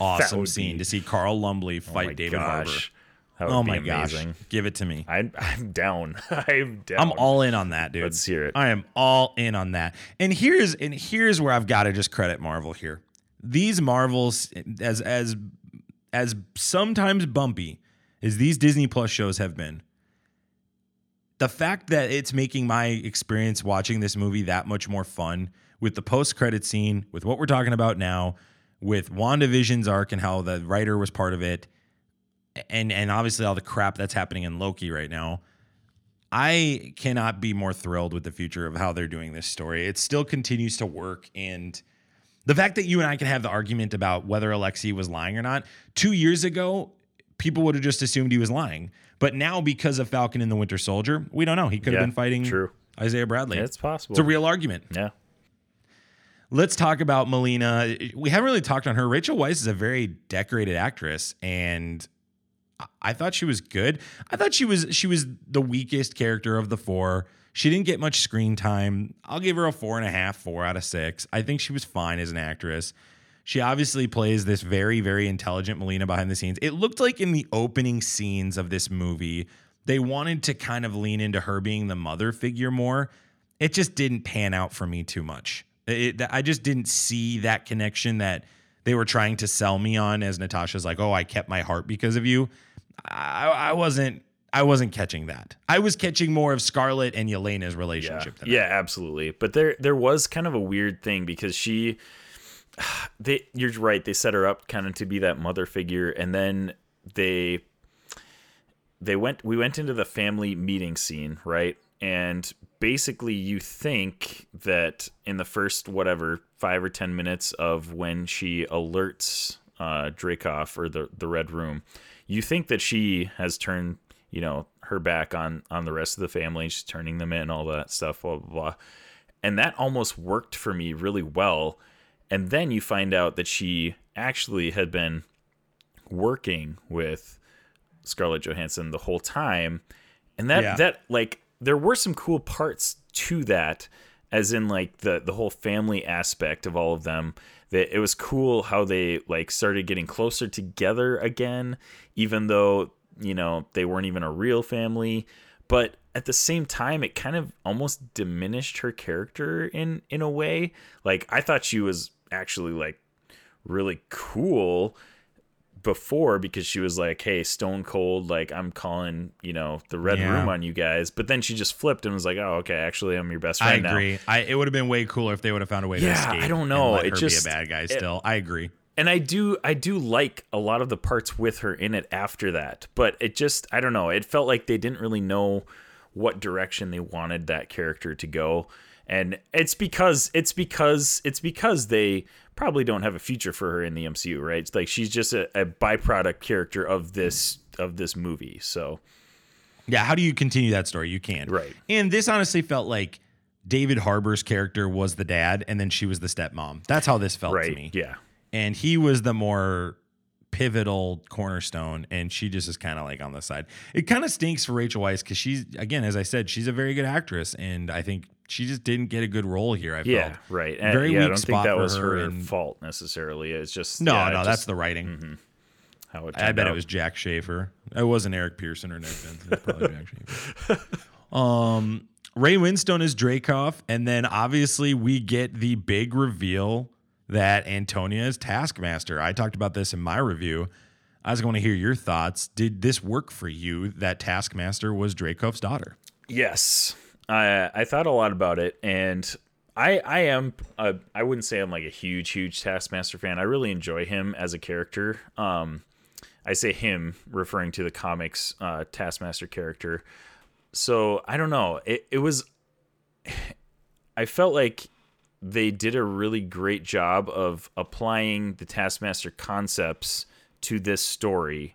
awesome scene be- to see Carl Lumbly Oh fight my David Harbour. gosh. That would Oh be my amazing. gosh, give it to me. I, I'm down. <laughs> I'm down. I'm all in on that, dude. Let's hear it. I am all in on that. And here's and here's where I've got to just credit Marvel here. These Marvels, as as as sometimes bumpy as these Disney Plus shows have been, the fact that it's making my experience watching this movie that much more fun with the post credit scene, with what we're talking about now, with WandaVision's arc and how the writer was part of it, and and obviously all the crap that's happening in Loki right now. I cannot be more thrilled with the future of how they're doing this story. It still continues to work. And the fact that you and I can have the argument about whether Alexei was lying or not, two years ago, people would have just assumed he was lying. But now, because of Falcon and the Winter Soldier, we don't know. He could have been fighting true. Isaiah Bradley. Yeah, it's possible. it's a real argument. yeah. Let's talk about Melina. We haven't really talked on her. Rachel Weisz is a very decorated actress, and I- thought she was good. I thought she was she was the weakest character of the four. She didn't get much screen time. I'll give her a four and a half, four out of six. I think she was fine as an actress. She obviously plays this very, very intelligent Melina behind the scenes. It looked like in the opening scenes of this movie, they wanted to kind of lean into her being the mother figure more. It just didn't pan out for me too much. It, I just didn't see that connection that they were trying to sell me on as Natasha's like, oh, I kept my heart because of you. I, I wasn't. I wasn't catching that. I was catching more of Scarlett and Yelena's Yeah, relationship. than yeah, absolutely. But there there was kind of a weird thing because she <sighs> they you're right, they set her up kind of to be that mother figure and then they they went we went into the family meeting scene, right? And basically you think that in the first whatever 5 or 10 minutes of when she alerts uh Dreykov or the the red room, you think that she has turned, you know, her back on on the rest of the family, she's turning them in all that stuff blah blah blah. And that almost worked for me really well. And then you find out that she actually had been working with Scarlett Johansson the whole time. And that Yeah. that like there were some cool parts to that as in like the the whole family aspect of all of them. That it was cool how they like started getting closer together again even though, you know, they weren't even a real family, but at the same time it kind of almost diminished her character in in a way. Like I thought she was actually like really cool before because she was like, "Hey, Stone Cold, like I'm calling, you know, the Red Yeah. Room on you guys." But then she just flipped and was like, "Oh, okay, actually, I'm your best I friend now." agree. I it would have been way cooler if they would have found a way to Yeah, escape. I don't know. It just- be a bad guy. Still, I agree. And I do, I do like a lot of the parts with her in it after that. But it just, I don't know. It felt like they didn't really know what direction they wanted that character to go. And it's because it's because it's because they probably don't have a future for her in the MCU, right? It's like she's just a, a byproduct character of this of this movie. So Yeah, how do you continue that story? You can't. Right. And this honestly felt like David Harbour's character was the dad, and then she was the stepmom. That's how this felt to me. yeah, And he was the more pivotal cornerstone, and she just is kind of like on the side. It kind of stinks for Rachel Weisz because she's again, as I said, she's a very good actress, and I think she just didn't get a good role here. I yeah, felt. right. And, Very yeah, I weak don't spot think that was her her, and- fault necessarily. It's just No, yeah, no, it that's the writing. how it. I bet it was Jac Schaeffer. It wasn't Eric Pearson or Nick Benson. Probably Jac Schaeffer. Um, Ray Winstone is Dreykov, and then obviously we get the big reveal that Antonia is Taskmaster. I talked about this in my review. I was going to hear your thoughts. Did this work for you that Taskmaster was Dreykov's daughter? Yes, I I thought a lot about it, and I I am I wouldn't say I'm like a huge huge Taskmaster fan. I really enjoy him as a character. Um, I say him referring to the comics uh, Taskmaster character. So I don't know. It it was. <sighs> I felt like they did a really great job of applying the Taskmaster concepts to this story.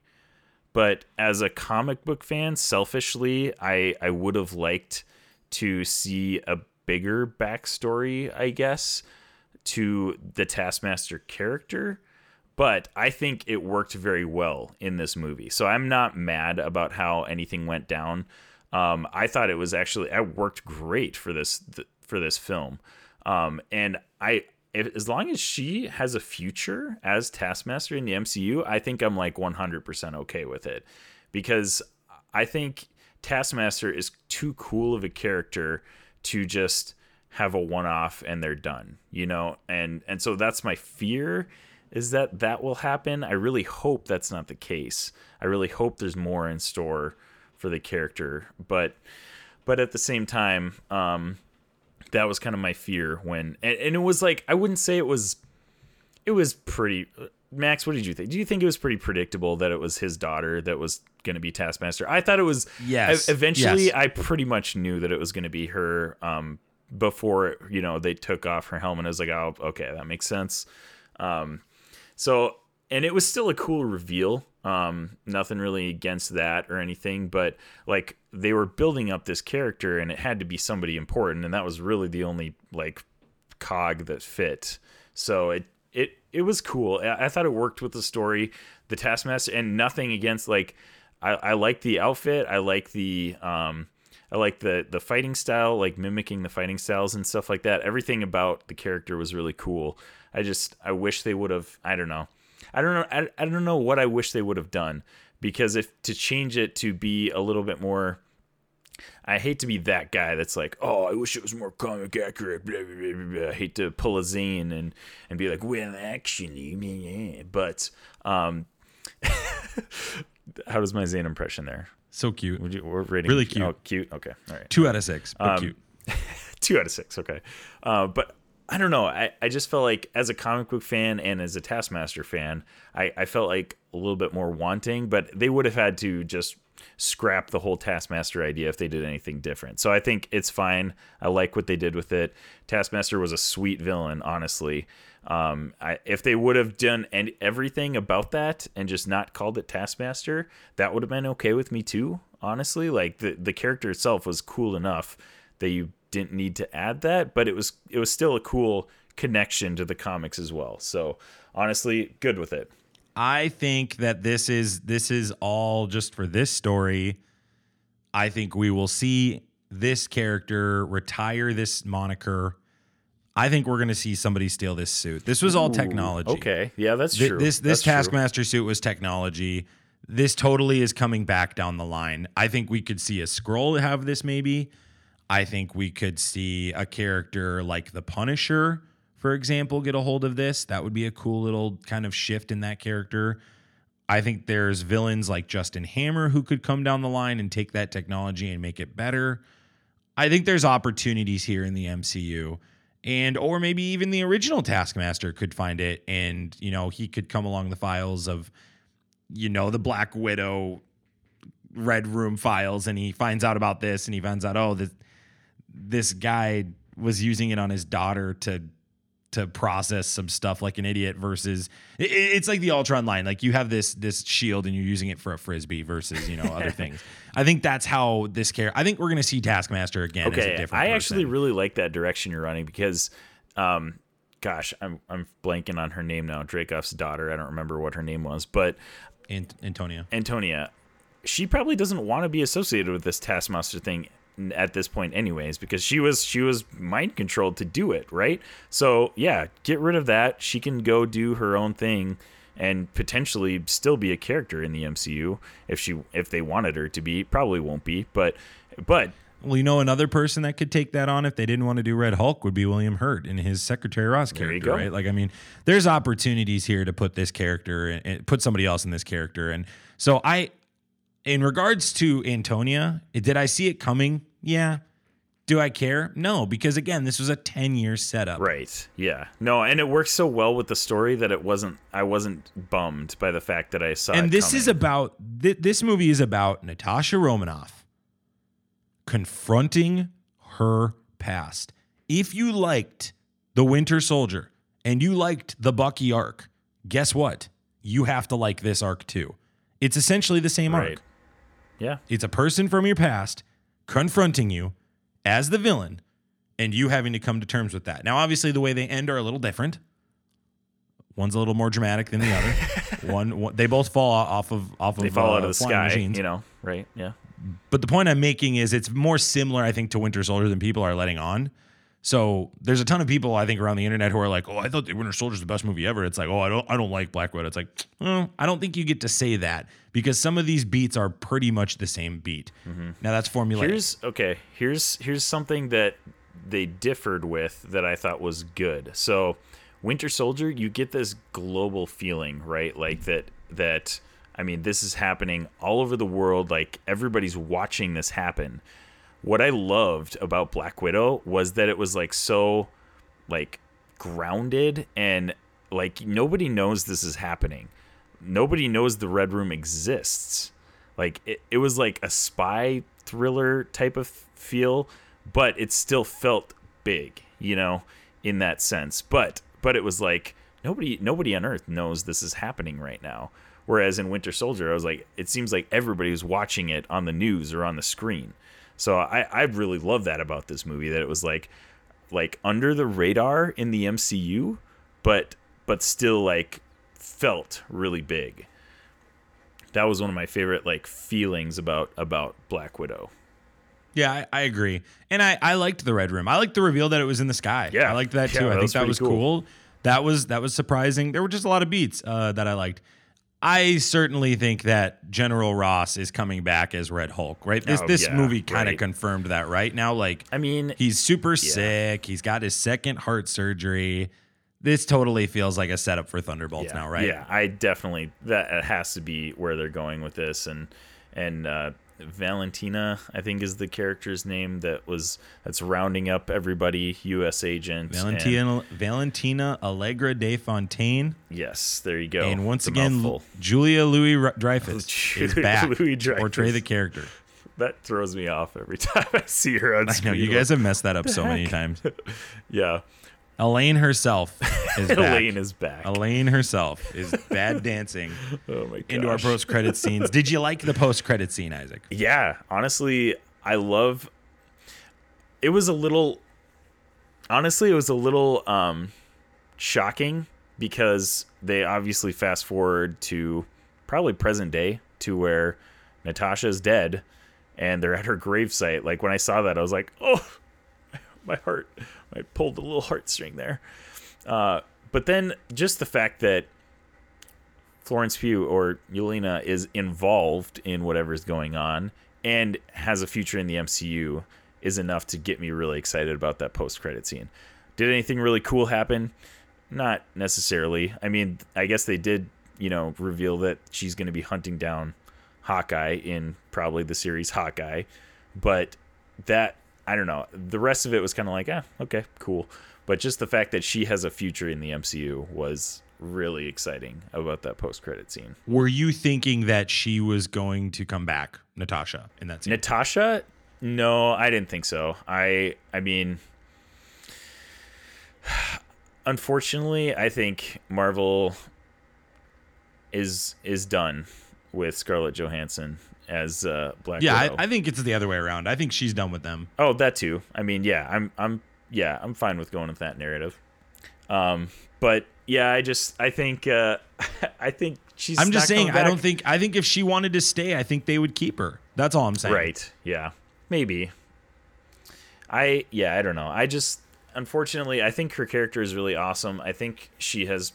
But as a comic book fan selfishly i i would have liked to see a bigger backstory i guess to the taskmaster character. But i think it worked very well in this movie. So i'm not mad about how anything went down. Um, i thought it was actually i worked great for this th- for this film um, and i if, as long as she has a future as Taskmaster in the MCU, I think I'm like 100% okay with it because I think Taskmaster is too cool of a character to just have a one-off and they're done, you know? And and so that's my fear is that that will happen. I really hope that's not the case. I really hope there's more in store for the character, but but at the same time, um that was kind of my fear when and, and it was like I wouldn't say it was it was pretty Max, what did you think? Do you think it was pretty predictable that it was his daughter that was going to be Taskmaster? I thought it was. Yes. Eventually, Yes. I pretty much knew that it was going to be her. Um, before you know they took off her helmet, I was like, oh, okay, that makes sense. Um, so and it was still a cool reveal. Um, nothing really against that or anything, but like they were building up this character, and it had to be somebody important, and that was really the only like cog that fit. So it it it was cool. I, I thought it worked with the story, the Taskmaster, and nothing against like I, I like the outfit. I like the um I like the the fighting style, like mimicking the fighting styles and stuff like that. Everything about the character was really cool. I just I wish they would have I don't know. I don't know I, I don't know what I wish they would have done because if to change it to be a little bit more I hate to be that guy that's like, oh, I wish it was more comic accurate. Blah, blah, blah, blah, blah. I hate to pull a Zane and and be like, well, actually, but um, <laughs> how does my Zane impression there? So cute. Would you we're rating Really cute. Oh, cute. Okay, all right. Two out of six, but Um, cute. <laughs> Two out of six. Okay, uh, but I don't know. I, I just felt like as a comic book fan and as a Taskmaster fan, I, I felt like a little bit more wanting, but they would have had to just scrap the whole Taskmaster idea if they did anything different. So I think it's fine. I like what they did with it. Taskmaster was a sweet villain, honestly. Um, I, if they would have done and everything about that and just not called it Taskmaster, that would have been okay with me too. Honestly, like the the character itself was cool enough that you didn't need to add that, but it was it was still a cool connection to the comics as well. So honestly, good with it. I think that this is this is all just for this story. I think we will see this character retire this moniker. I think we're going to see somebody steal this suit. This was all technology. Okay, yeah, that's Th- true. This this That's true. Taskmaster suit was technology. This totally is coming back down the line. I think we could see a scroll have this maybe. I think we could see a character like the Punisher, for example, get a hold of this. That would be a cool little kind of shift in that character. I think there's villains like Justin Hammer who could come down the line and take that technology and make it better. I think there's opportunities here in the MCU. And or maybe even the original Taskmaster could find it and, you know, he could come along the files of you know, the Black Widow Red Room files and he finds out about this and he finds out oh this this guy was using it on his daughter to to process some stuff like an idiot versus it, it's like the Ultron line like you have this this shield and you're using it for a frisbee versus you know other <laughs> things. I think that's how this care. I think we're gonna see Taskmaster again. Okay, I actually really like that direction you're running because, um, gosh, I'm I'm blanking on her name now. Dreykov's daughter. I don't remember what her name was, but Ant- Antonia. Antonia, she probably doesn't want to be associated with this Taskmaster thing at this point anyways because she was she was mind controlled to do it right so yeah get rid of that she can go do her own thing and potentially still be a character in the MCU if she if they wanted her to be probably won't be but but Well, you know, another person that could take that on if they didn't want to do Red Hulk would be William Hurt in his Secretary Ross character, right? Like, I mean, there's opportunities here to put this character and, and put somebody else in this character. And so, I, in regards to Antonia, did I see it coming? Yeah. Do I care? No, because again, this was a 10 year setup. Right. Yeah. No, and it works so well with the story that it wasn't. I wasn't bummed by the fact that I saw. It. And this is about, th- this movie is about Natasha Romanoff confronting her past. If you liked The Winter Soldier and you liked the Bucky arc, guess what? You have to like this arc too. It's essentially the same right. arc. Yeah. It's a person from your past confronting you as the villain and you having to come to terms with that. Now, obviously, the way they end are a little different. One's a little more dramatic than the other. <laughs> one, one, they both fall off of off of They fall uh, out of the sky. machines. You know. Right. Yeah. But the point I'm making is it's more similar, I think, to Winter Soldier than people are letting on. So there's a ton of people I think around the internet who are like, "Oh, I thought the Winter Soldier's the best movie ever." It's like, "Oh, I don't, I don't like Black Widow." It's like, <tsk> oh, I don't think you get to say that because some of these beats are pretty much the same beat. Now that's formulaic. Mm-hmm. Here's okay. Here's here's something that they differed with that I thought was good. So, Winter Soldier, you get this global feeling, right? Like that that I mean, this is happening all over the world. Like everybody's watching this happen. What I loved about Black Widow was that it was like so like grounded and like nobody knows this is happening. Nobody knows the Red Room exists. Like it, it was like a spy thriller type of feel, but it still felt big, you know, in that sense. But but it was like nobody nobody on earth knows this is happening right now. Whereas in Winter Soldier, I was like, it seems like everybody was watching it on the news or on the screen. So I, I really love that about this movie that it was like like under the radar in the MCU, but but still like felt really big. That was one of my favorite like feelings about about Black Widow. Yeah, I, I agree, and I, I liked the red room. I liked the reveal that it was in the sky. Yeah. I liked that Yeah, too. I that think was that was cool. cool. That was that was surprising. There were just a lot of beats uh, that I liked. I certainly think that General Ross is coming back as Red Hulk. Right? This Oh, this yeah, movie kind of right. confirmed that. Right now, like I mean, he's super sick. He's got his second heart surgery. This totally feels like a setup for Thunderbolts yeah, now, right? Yeah, I definitely that has to be where they're going with this, and and uh, Valentina, I think is the character's name that was that's rounding up everybody. U.S. agent. and- Valentina Valentina Allegra de Fontaine, yes, there you go. and once again mouthful. Julia Louis Dreyfus <laughs> is back Louis to portray the character. that throws me off every <laughs> time I see her on I screen. know you guys have messed that up so many <laughs> times. yeah, Elaine herself is <laughs> back. Elaine is back. Elaine herself is bad <laughs> dancing oh my god. into our post credit scenes. Did you like the post credit scene, Isaac? Yeah, honestly, I love. It was a little. Honestly, it was a little um, shocking because they obviously fast forward to probably present day to where Natasha's dead, and they're at her gravesite. Like when I saw that, I was like, "Oh, <laughs> my heart!" I pulled a little heartstring there. Uh, but then just the fact that Florence Pugh or Yelena is involved in whatever's going on and has a future in the MCU is enough to get me really excited about that post credit scene. Did anything really cool happen? Not necessarily. I mean, I guess they did, you know, reveal that she's going to be hunting down Hawkeye in probably the series Hawkeye, but that I don't know. The rest of it was kind of like, ah, okay, cool. But just the fact that she has a future in the MCU was really exciting about that post credit scene. Were you thinking that she was going to come back, Natasha, in that scene? Natasha? No, I didn't think so. I I mean <sighs> unfortunately, I think Marvel is is done with Scarlett Johansson as uh, Black yeah, I. I think it's the other way around. I think she's done with them. Oh, that too. I mean, yeah, I'm I'm yeah, I'm fine with going with that narrative. Um, but yeah, I just I think uh <laughs> I think she's I'm just saying, I don't think I think if she wanted to stay, I think they would keep her. That's all I'm saying. Right. Yeah. Maybe. I yeah, I don't know. I just unfortunately I think her character is really awesome. I think she has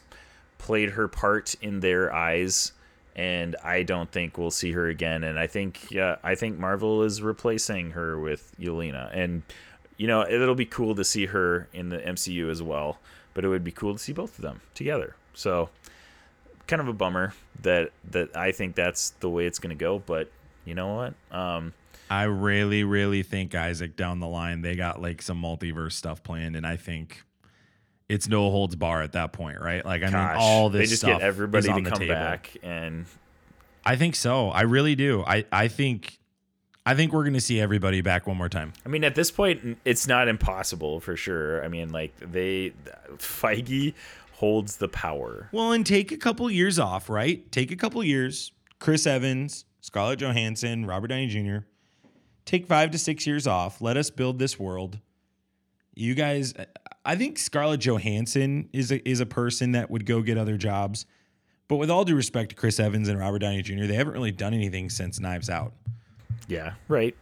played her part in their eyes and I don't think we'll see her again and I think yeah, I think Marvel is replacing her with Yelena and you know, it'll be cool to see her in the MCU as well, but it would be cool to see both of them together. So kind of a bummer that that I think that's the way it's going to go, but you know what? Um I really, really think Isaac down the line they got like some multiverse stuff planned, and I think it's no holds bar at that point, right? Like I mean, all this they just stuff get everybody is on to the come table. back and I think so. I really do. I I think I think we're gonna see everybody back one more time. I mean at this point it's not impossible for sure. I mean like they Feige holds the power. Well, and take a couple years off, right? Take a couple years. Chris Evans, Scarlett Johansson, Robert Downey Jr. Take five to six years off. Let us build this world. You guys, I think Scarlett Johansson is a, is a person that would go get other jobs. But with all due respect to Chris Evans and Robert Downey Jr., they haven't really done anything since Knives Out. Yeah, right.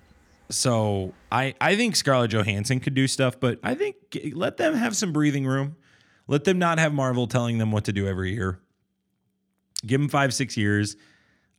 So I I think Scarlett Johansson could do stuff, but I think let them have some breathing room. Let them not have Marvel telling them what to do every year. Give them five six years.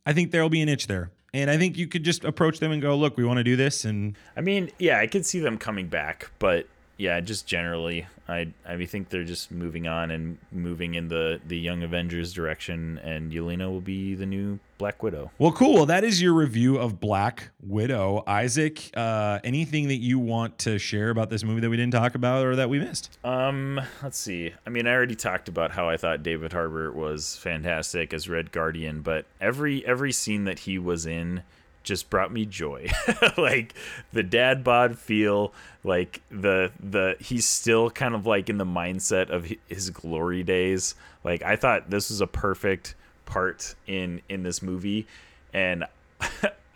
I think there'll be an itch there, and I think you could just approach them and go, "Look, we want to do this," and I mean, yeah, I could see them coming back, but yeah, just generally, I I think they're just moving on and moving in the the Young Avengers direction, and Yelena will be the new Black Widow. well, cool. Well, that is your review of Black Widow, Isaac. Uh, anything that you want to share about this movie that we didn't talk about or that we missed? Um, let's see. I mean, I already talked about how I thought David Harbour was fantastic as Red Guardian, but every every scene that he was in just brought me joy. <laughs> like the dad bod feel, like the the he's still kind of like in the mindset of his glory days. Like I thought this was a perfect part in in this movie and <laughs>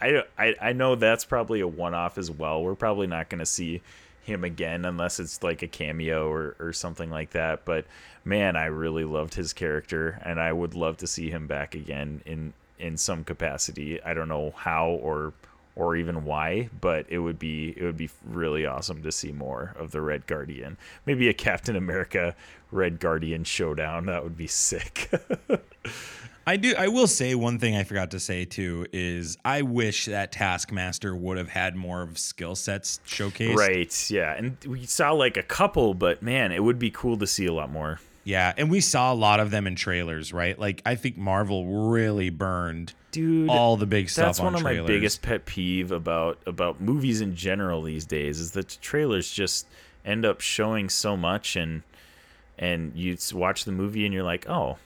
I, I I know that's probably a one off as well. We're probably not going to see him again unless it's like a cameo or, or something like that. But man, I really loved his character and I would love to see him back again in in some capacity. I don't know how or or even why, but it would be it would be really awesome to see more of the Red Guardian. Maybe a Captain America Red Guardian showdown. That would be sick. <laughs> I do. I will say one thing I forgot to say too is I wish that Taskmaster would have had more of skill sets showcased. right. Yeah. And we saw like a couple, but man, it would be cool to see a lot more. Yeah, and we saw a lot of them in trailers, right? Like I think Marvel really burned dude, all the big stuff. that's on one of my biggest pet peeve about about movies in general these days is that the trailers just end up showing so much and and you watch the movie and you're like oh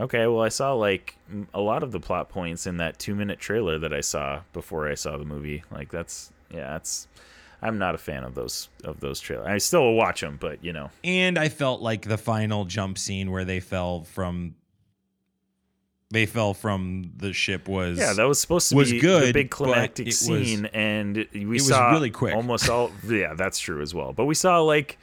okay well i saw like a lot of the plot points in that two minute trailer that i saw before i saw the movie like that's yeah that's i'm not a fan of those of those trailers i still will watch them but you know And I felt like the final jump scene where they fell from they fell from the ship was Yeah, that was supposed to was be the good, big climactic it was- scene, and we saw really quick. Almost all. Yeah, that's true as well. But we saw like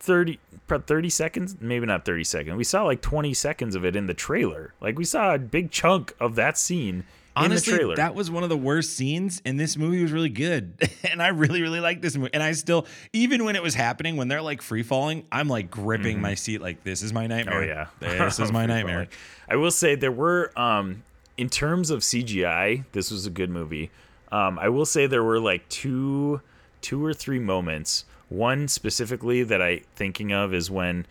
30, 30 seconds, maybe not thirty seconds. We saw like twenty seconds of it in the trailer. Like we saw a big chunk of that scene honestly in the trailer. that was one of the worst scenes and this movie was really good <laughs> and i really really liked this movie and i still even when it was happening when they're like free falling i'm like gripping my seat like this is my nightmare oh yeah, this is my <laughs> nightmare falling. I will say there were, um, in terms of CGI, this was a good movie. Um, I will say there were like two, two or three moments. One specifically that I thinking of is when,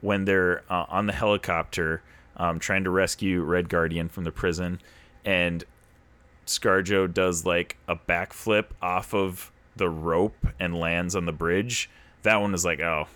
when they're uh, on the helicopter, um, trying to rescue Red Guardian from the prison, and ScarJo does like a backflip off of the rope and lands on the bridge. That one was like, oh,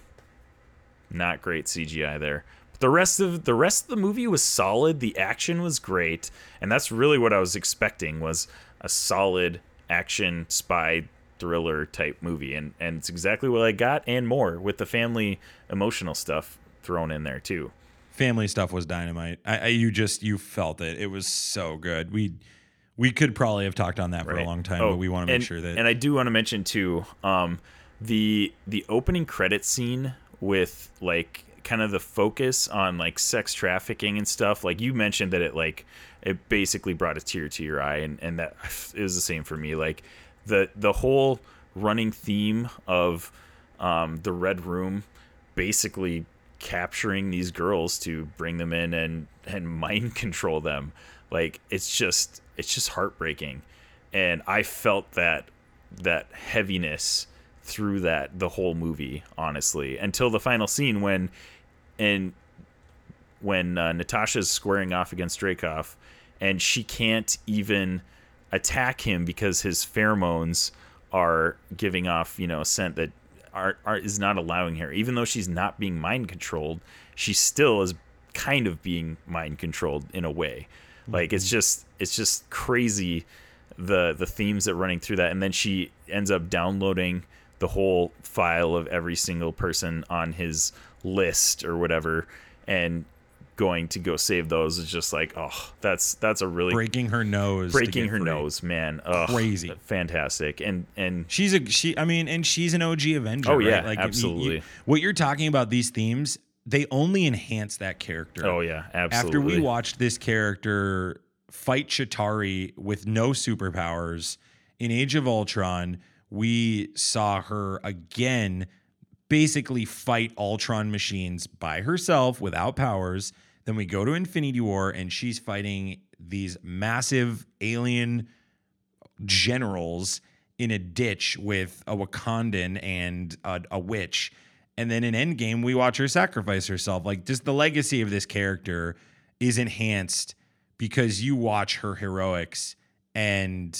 not great CGI there. But the rest of the rest of the movie was solid. The action was great, and that's really what I was expecting was a solid action spy thriller type movie, and and it's exactly what I got and more with the family emotional stuff thrown in there too. Family stuff was dynamite I, I you just you felt it it was so good we we could probably have talked on that for a long time Oh, but we want to make and- sure that And I do want to mention too, um, the the opening credit scene with like kind of the focus on like sex trafficking and stuff. Like you mentioned that it like it basically brought a tear to your eye, and and that it was the same for me. Like the the whole running theme of um, the red room basically capturing these girls to bring them in and and mind control them. Like it's just it's just heartbreaking. And i felt that that heaviness through that the whole movie honestly until the final scene when and when uh, natasha's squaring off against Dreykov and she can't even attack him because his pheromones are giving off you know a scent that art, art is not allowing her. Even though she's not being mind controlled she still is kind of being mind controlled in a way. Like it's mm-hmm. just it's just crazy the the themes that are running through that. And then she ends up downloading the whole file of every single person on his list or whatever. And going to go save those is just like oh that's that's a really breaking her nose breaking her free. nose man Ugh, Crazy. fantastic and and She's a she. I mean, and she's an OG Avenger. Oh, yeah, right? like mean, you- absolutely. what you're talking about these themes, they only enhance that character. oh yeah absolutely After we watched this character fight Chitauri with no superpowers in Age of Ultron, we saw her again basically fight Ultron machines by herself without powers. Then we go to Infinity War and she's fighting these massive alien generals in a ditch with a Wakandan and a, a witch. And then in Endgame, we watch her sacrifice herself. Like, just the legacy of this character is enhanced because you watch her heroics and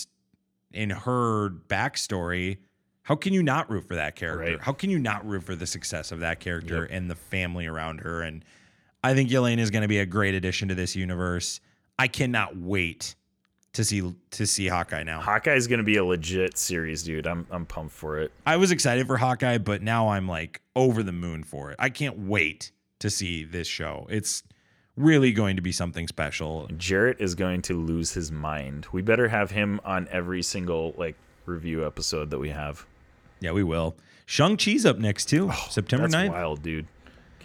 in her backstory. How can you not root for that character? Right. How can you not root for the success of that character and the family around her? And I think Yelena is going to be a great addition to this universe. I cannot wait to see to see Hawkeye now. Hawkeye's gonna be a legit series, dude. I'm I'm pumped for it. I was excited for Hawkeye, but now I'm like over the moon for it. I can't wait to see this show. It's really going to be something special. Jarrett is going to lose his mind. We better have him on every single like review episode that we have. Yeah, we will. Shang-Chi's up next too, oh, September Oh, That's 9th. wild, dude.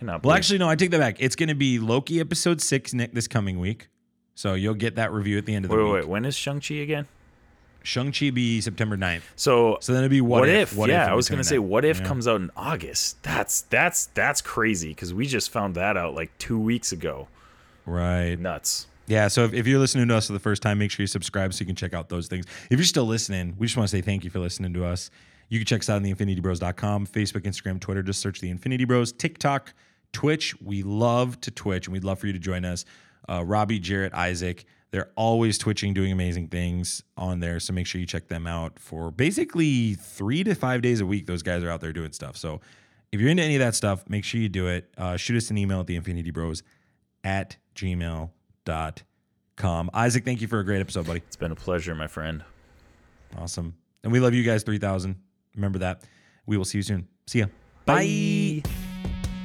Cannot Well, believe actually, no, I take that back. It's going to be Loki episode six Nick this coming week. So you'll get that review at the end of the Wait, week. wait, wait. When is Shang-Chi again? Shang-Chi be September 9th. So, So then it'd be what, what, if? What yeah, in I was gonna say that. what if Yeah. comes out in August. That's that's that's crazy because we just found that out like two weeks ago. Right. Nuts. Yeah, so if, if you're listening to us for the first time, make sure you subscribe so you can check out those things. If you're still listening, we just want to say thank you for listening to us. You can check us out on theinfinitybros.com, Facebook, Instagram, Twitter. Just search the Infinity Bros, TikTok, Twitch. We love to Twitch, and we'd love for you to join us. Uh, Robbie, Jarrett, Isaac, They're always twitching, doing amazing things on there. So make sure you check them out for basically three to five days a week. Those guys are out there doing stuff. So if you're into any of that stuff, make sure you do it. Uh, shoot us an email at the Infinity Bros at gmail.com. Isaac, thank you for a great episode, buddy. It's been a pleasure, my friend. Awesome. And we love you guys 3000. Remember that. We will see you soon. See ya. Bye.